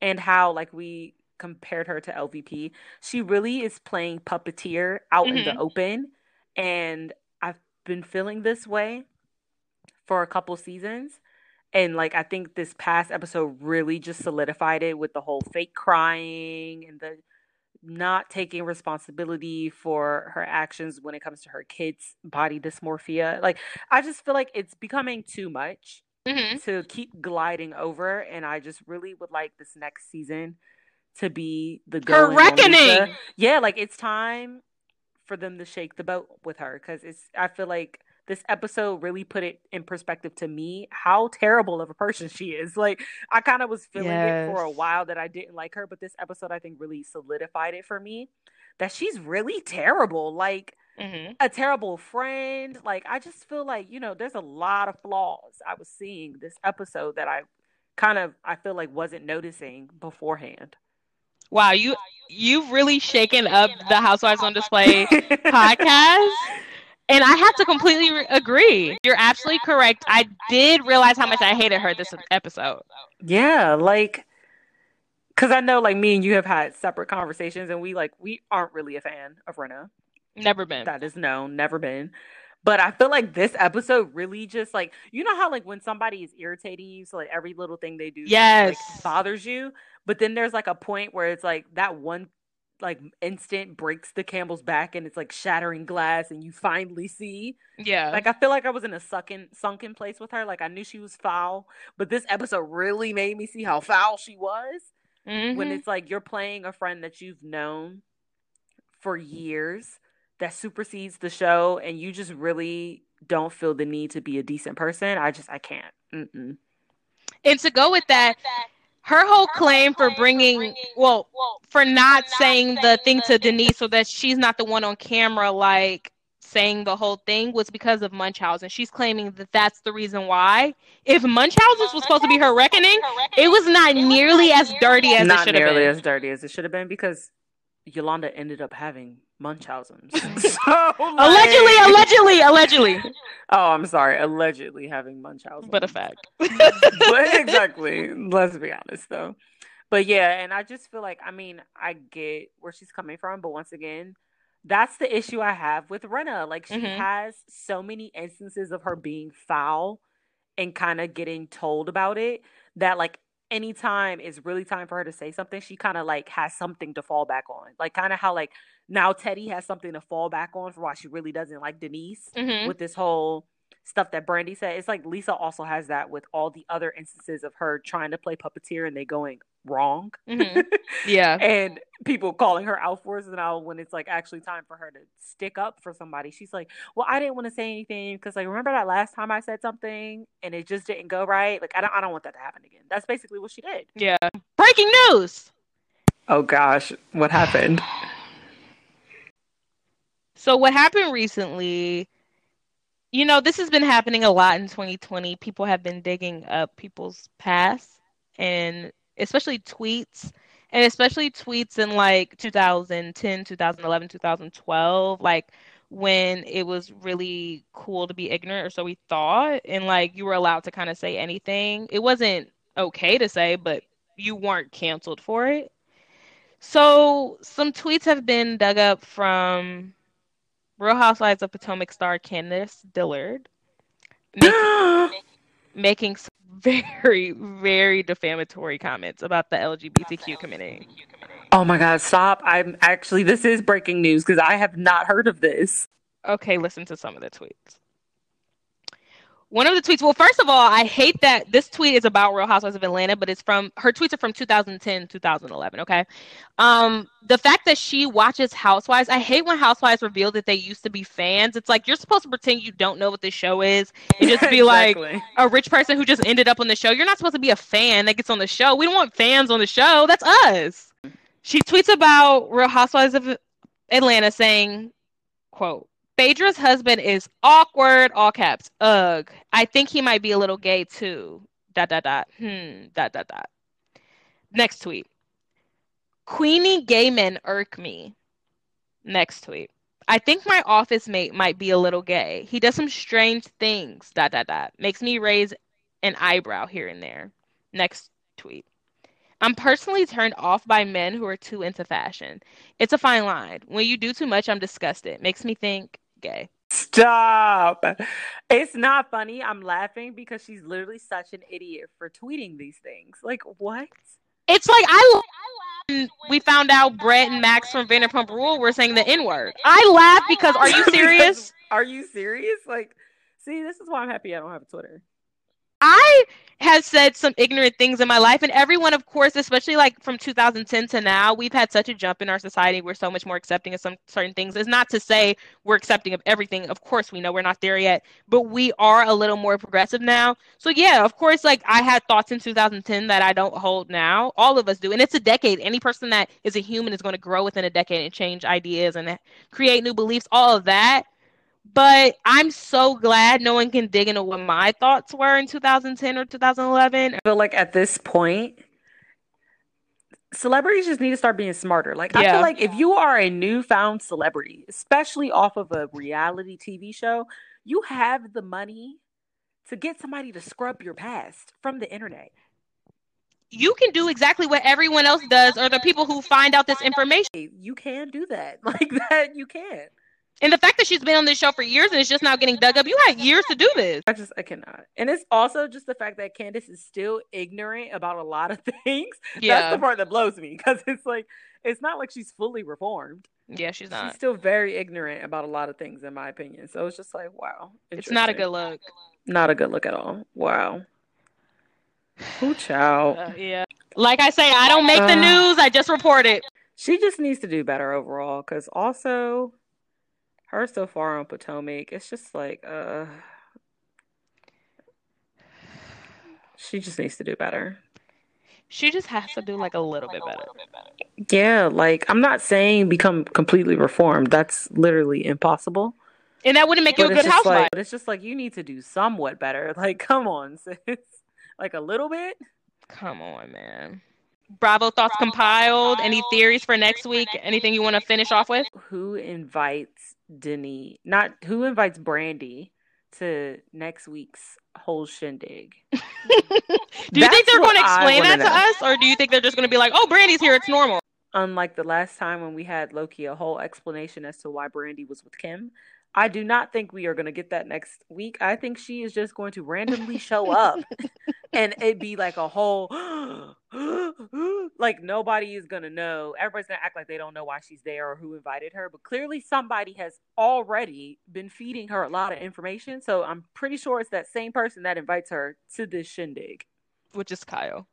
and how like we compared her to LVP. She really is playing puppeteer out in the Mhm. open and I've been feeling this way for a couple seasons and like I think this past episode really just solidified it with the whole fake crying and the not taking responsibility for her actions when it comes to her kids' body dysmorphia. Like I just feel like it's becoming too much Mm-hmm. to keep gliding over, and I just really would like this next season to be the Her reckoning. Yeah, like it's time for them to shake the boat with her because it's. I feel like this episode really put it in perspective to me how terrible of a person she is. Like I kind of was feeling it for a while that I didn't like her, but this episode I think really solidified it for me that she's really terrible. Like Mm-hmm. a terrible friend. Like I just feel like, you know, there's a lot of flaws I was seeing this episode that I kind of I feel like wasn't noticing beforehand. Wow, you you've really shaken up the Housewives on Display podcast. And I have to completely re- agree. You're absolutely correct. I did realize how much I hated her this episode. Yeah, like cuz I know like me and you have had separate conversations and we like we aren't really a fan of Rinna. Never been. That is known, never been. But I feel like this episode really just like you know how like when somebody is irritating you, so like every little thing they do Yes. like, bothers you, but then there's like a point where it's like that one like instant breaks the Campbell's back and it's like shattering glass and you finally see Yeah. like I feel like I was in a sunken sunken place with her. Like I knew she was foul, but this episode really made me see how foul she was when Mhm. it's like you're playing a friend that you've known for years that supersedes the show and you just really don't feel the need to be a decent person i just i can't Mm-mm. And to go with that, her whole claim for bringing, well, for not saying the thing to Denise so that she's not the one on camera, like saying the whole thing, was because of Munchausen. She's claiming that that's the reason why. If Munchausen was supposed to be her reckoning, it was not nearly as dirty as it should have been nearly as dirty as it should have been because yolanda ended up having munchausen's so, Allegedly, like- allegedly, allegedly, oh i'm sorry allegedly having munchausen but a fact. but exactly. Let's be honest though. But yeah, and I just feel like I mean, I get where she's coming from, but once again, that's the issue I have with Rinna. Like she Mhm. has so many instances of her being foul and kind of getting told about it that like anytime it's really time for her to say something, she kind of like has something to fall back on. Like kind of how like now Teddi has something to fall back on for why she really doesn't like Denise Mhm. with this whole stuff that Brandi said. It's like Lisa also has that with all the other instances of her trying to play puppeteer and they going wrong. Mhm. Yeah. and people calling her out for it. And now when it's like actually time for her to stick up for somebody, she's like, Well, I didn't want to say anything because like remember that last time I said something and it just didn't go right? Like I don't I don't want that to happen again. That's basically what she did. Yeah. Breaking news. Oh gosh, what happened? So what happened recently, you know, this has been happening a lot in 2020. People have been digging up people's past and especially tweets and especially tweets in like 2010, 2011, 2012, like when it was really cool to be ignorant or so we thought and like you were allowed to kind of say anything. It wasn't okay to say, but you weren't canceled for it. So some tweets have been dug up from Real Housewives of Potomac star Candiace Dillard, making some very, very defamatory comments about the LGBTQ community. oh my god, stop. I'm actually this is breaking news because I have not heard of this. Okay, listen to some of the tweets. One of the tweets, well, first of all, I hate that this tweet is about Real Housewives of Atlanta, but it's from her tweets are from 2010, 2011. Okay. Um, the fact that she watches Housewives, I hate when Housewives reveal that they used to be fans. It's like you're supposed to pretend you don't know what this show is and just be like, a rich person who just ended up on the show. You're not supposed to be a fan that gets on the show. We don't want fans on the show. That's us. She tweets about Real Housewives of Atlanta saying, quote, Phaedra's husband is awkward, all caps. Ugh. I think he might be a little gay too. Dot dot dot. Hmm. Dot dot dot. Next tweet. Queenie gay men irk me. Next tweet. I think my office mate might be a little gay. He does some strange things. Dot dot dot. Makes me raise an eyebrow here and there. Next tweet. I'm personally turned off by men who are too into fashion. It's a fine line. When you do too much, I'm disgusted. Makes me think gay. Stop. It's not funny. I'm laughing because she's literally such an idiot for tweeting these things. Like, what? It's like I laughed we found out Brett and Max from Vanderpump Rule were saying the N word. I laughed because are you serious? Are you serious? Like, see, this is why I'm happy I don't have a Twitter. I have said some ignorant things in my life and everyone of course especially like from 2010 to now we've had such a jump in our society. We're so much more accepting of some certain things. It's not to say we're accepting of everything. Of course we know we're not there yet but we are a little more progressive now. So yeah of course like i had thoughts in 2010 that i don't hold now. All of us do and it's a decade. Any person that is a human is going to grow within a decade and change ideas and create new beliefs all of that but I'm so glad no one can dig into what my thoughts were in 2010 or 2011. I feel like at this point, celebrities just need to start being smarter. Like I feel like if you are a newfound celebrity, especially off of a reality TV show, you have the money to get somebody to scrub your past from the internet. You can do exactly what everyone else does, or the people who find out this information. You can do that. Like that, you can. And the fact that she's been on this show for years and it's just now getting dug up, you had years to do this. I just I cannot. And it's also just the fact that Candiace is still ignorant about a lot of things. Yeah. That's the part that blows me because it's like it's not like she's fully reformed. Yeah, she's not. She's still very ignorant about a lot of things, in my opinion. So it's just like, wow. It's not a good look. Not a good look at all. Wow. Who child? Uh, yeah. Like I say, I don't make uh, the news. I just report it. She just needs to do better overall. Because also, her so far on Potomac, it's just like, uh, she just needs to do better. She just has to do like a little bit better. Yeah, like I'm not saying become completely reformed. That's literally impossible. And that wouldn't make you a good housewife. Like, but it's just like you need to do somewhat better. Like, come on, sis. Like a little bit. Come on, man. Bravo thoughts compiled. Any theories for next week? Anything you want to finish off with? Who invites Denise? Not who invites Brandi to next week's whole shindig. do you think they're going to explain that to know. us, or do you think they're just going to be like, "Oh, Brandi's here, it's normal"? Unlike the last time when we had Loki a whole explanation as to why Brandy was with Kim, I do not think we are going to get that next week. I think she is just going to randomly show up and it be like a whole like nobody is to know. Everybody's to act like they don't know why she's there or who invited her, but clearly somebody has already been feeding her a lot of information. So I'm pretty sure it's that same person that invites her to this shindig, which is Kyle.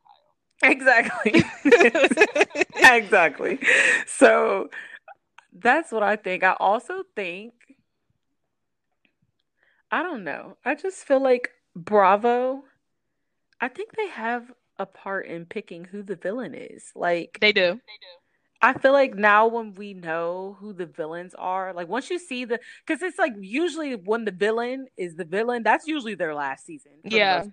Exactly. exactly. So that's what I think. I also think I don't know. I just feel like Bravo, I think they have a part in picking who the villain is. Like they do. They do. I feel like now when we know who the villains are, like once you see the, because it's like usually when the villain is the villain, that's usually their last season. yeah.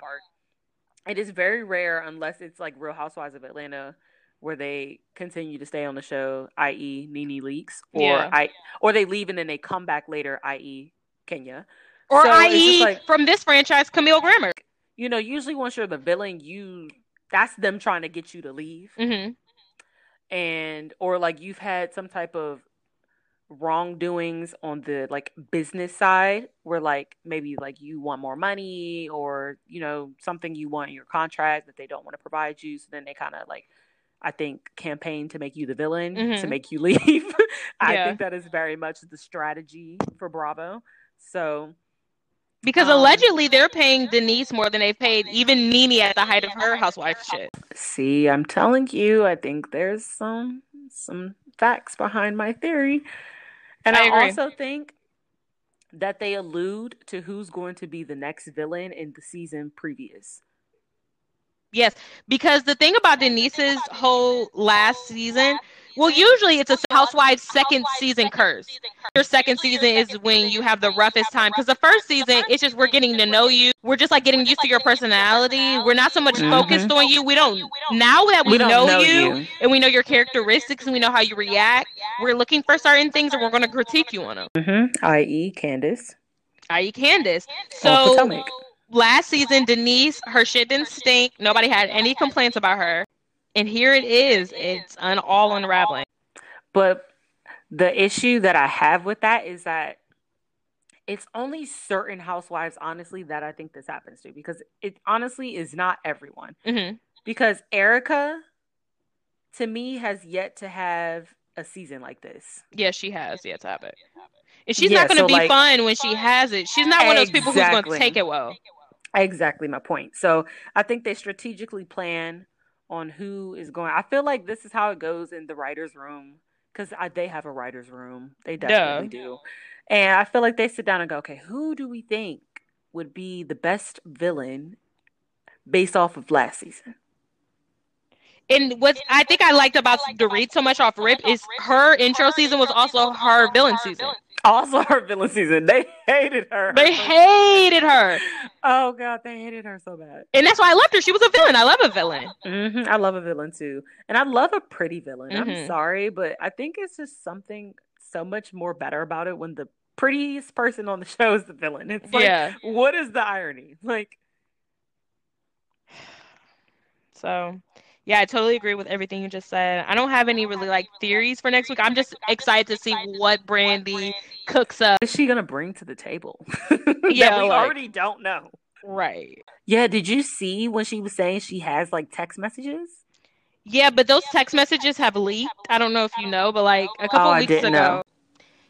It is very rare unless it's like Real Housewives of Atlanta, where they continue to stay on the show, i.e., NeNe Leakes, or yeah. I, or they leave and then they come back later, i.e., Kenya. Or so i.e. Like, from this franchise, Camille Grammer. You know, usually once you're the villain, you that's them trying to get you to leave. Mm-hmm. And or like you've had some type of wrongdoings on the like business side where like maybe like you want more money or you know something you want in your contract that they don't want to provide you so then they kind of like I think campaign to make you the villain mm-hmm. to make you leave. I yeah. think that is very much the strategy for Bravo. So because um, allegedly they're paying Denise more than they've paid even NeNe at the height of her housewife shit. See, I'm telling you, I think there's some some facts behind my theory. And I, I also think that they allude to who's going to be the next villain in the season previous. Yes, because the thing about Denise's whole last season well, usually it's a Housewives second season curse. Your second season is when you have the roughest time because the first season it's just we're getting to know you. We're just like getting used to your personality. We're not so much mm-hmm. focused on you. We don't now that we, know, you, and we know your characteristics and we know how you react. We're looking for certain things and we're going to critique you on them. Mm-hmm. I.e., Candiace. I.e., Candiace. So last season, Denise, her shit didn't stink. Nobody had any complaints about her and here it is. It's un- all unraveling. But the issue that I have with that is that it's only certain housewives, honestly, that I think this happens to because it honestly is not everyone. Mm-hmm. Because Erika, to me, has yet to have a season like this. Yes, she has yet to have it. And she's yeah, not going to so be like, fun when she has it. She's not one of those people who's going to take it well. Exactly my point. So I think they strategically plan on who is going. I feel like this is how it goes in the writers' room because they have a writers' room. They definitely yeah. do. And I feel like they sit down and go, okay, who do we think would be the best villain based off of last season? And what I think I liked about Dorit so much off Rip is her intro season was also her villain season. Also her villain season. They hated her. They hated her. Oh god, they hated her so bad. And that's why I loved her. She was a villain. I love a villain. Mm-hmm. I love a villain too, and I love a pretty villain. Mm-hmm. I'm sorry, but I think it's just something so much more better about it when the prettiest person on the show is the villain. It's like, yeah. what is the irony? Like, so yeah, I totally agree with everything you just said. I don't have any really like theories for next week. I'm just excited to see what Brandi cooks up. What is she gonna bring to the table? yeah, we like, already don't know. Right. Yeah. Did you see when she was saying she has like text messages? Yeah, but those text messages have leaked. I don't know if you know, but like a couple oh, weeks ago. Know.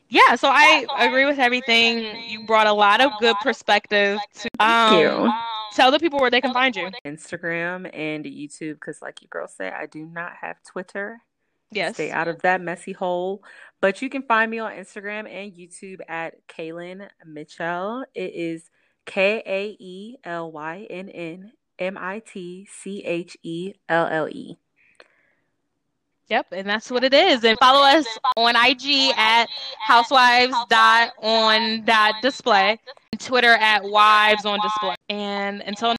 Yeah, so I agree with everything. You brought a lot of good perspective to um, Thank you tell the people where they can find you. Instagram and YouTube, because like you girls say, I do not have Twitter. Yes. Stay out of that messy hole. But you can find me on Instagram and YouTube at Kaelynn Mitchelle. It is K A E L Y N N M I T C H E L L E. Yep, and that's what it is. And follow us on IG at housewives dot on dot display, Twitter at wives on display. And until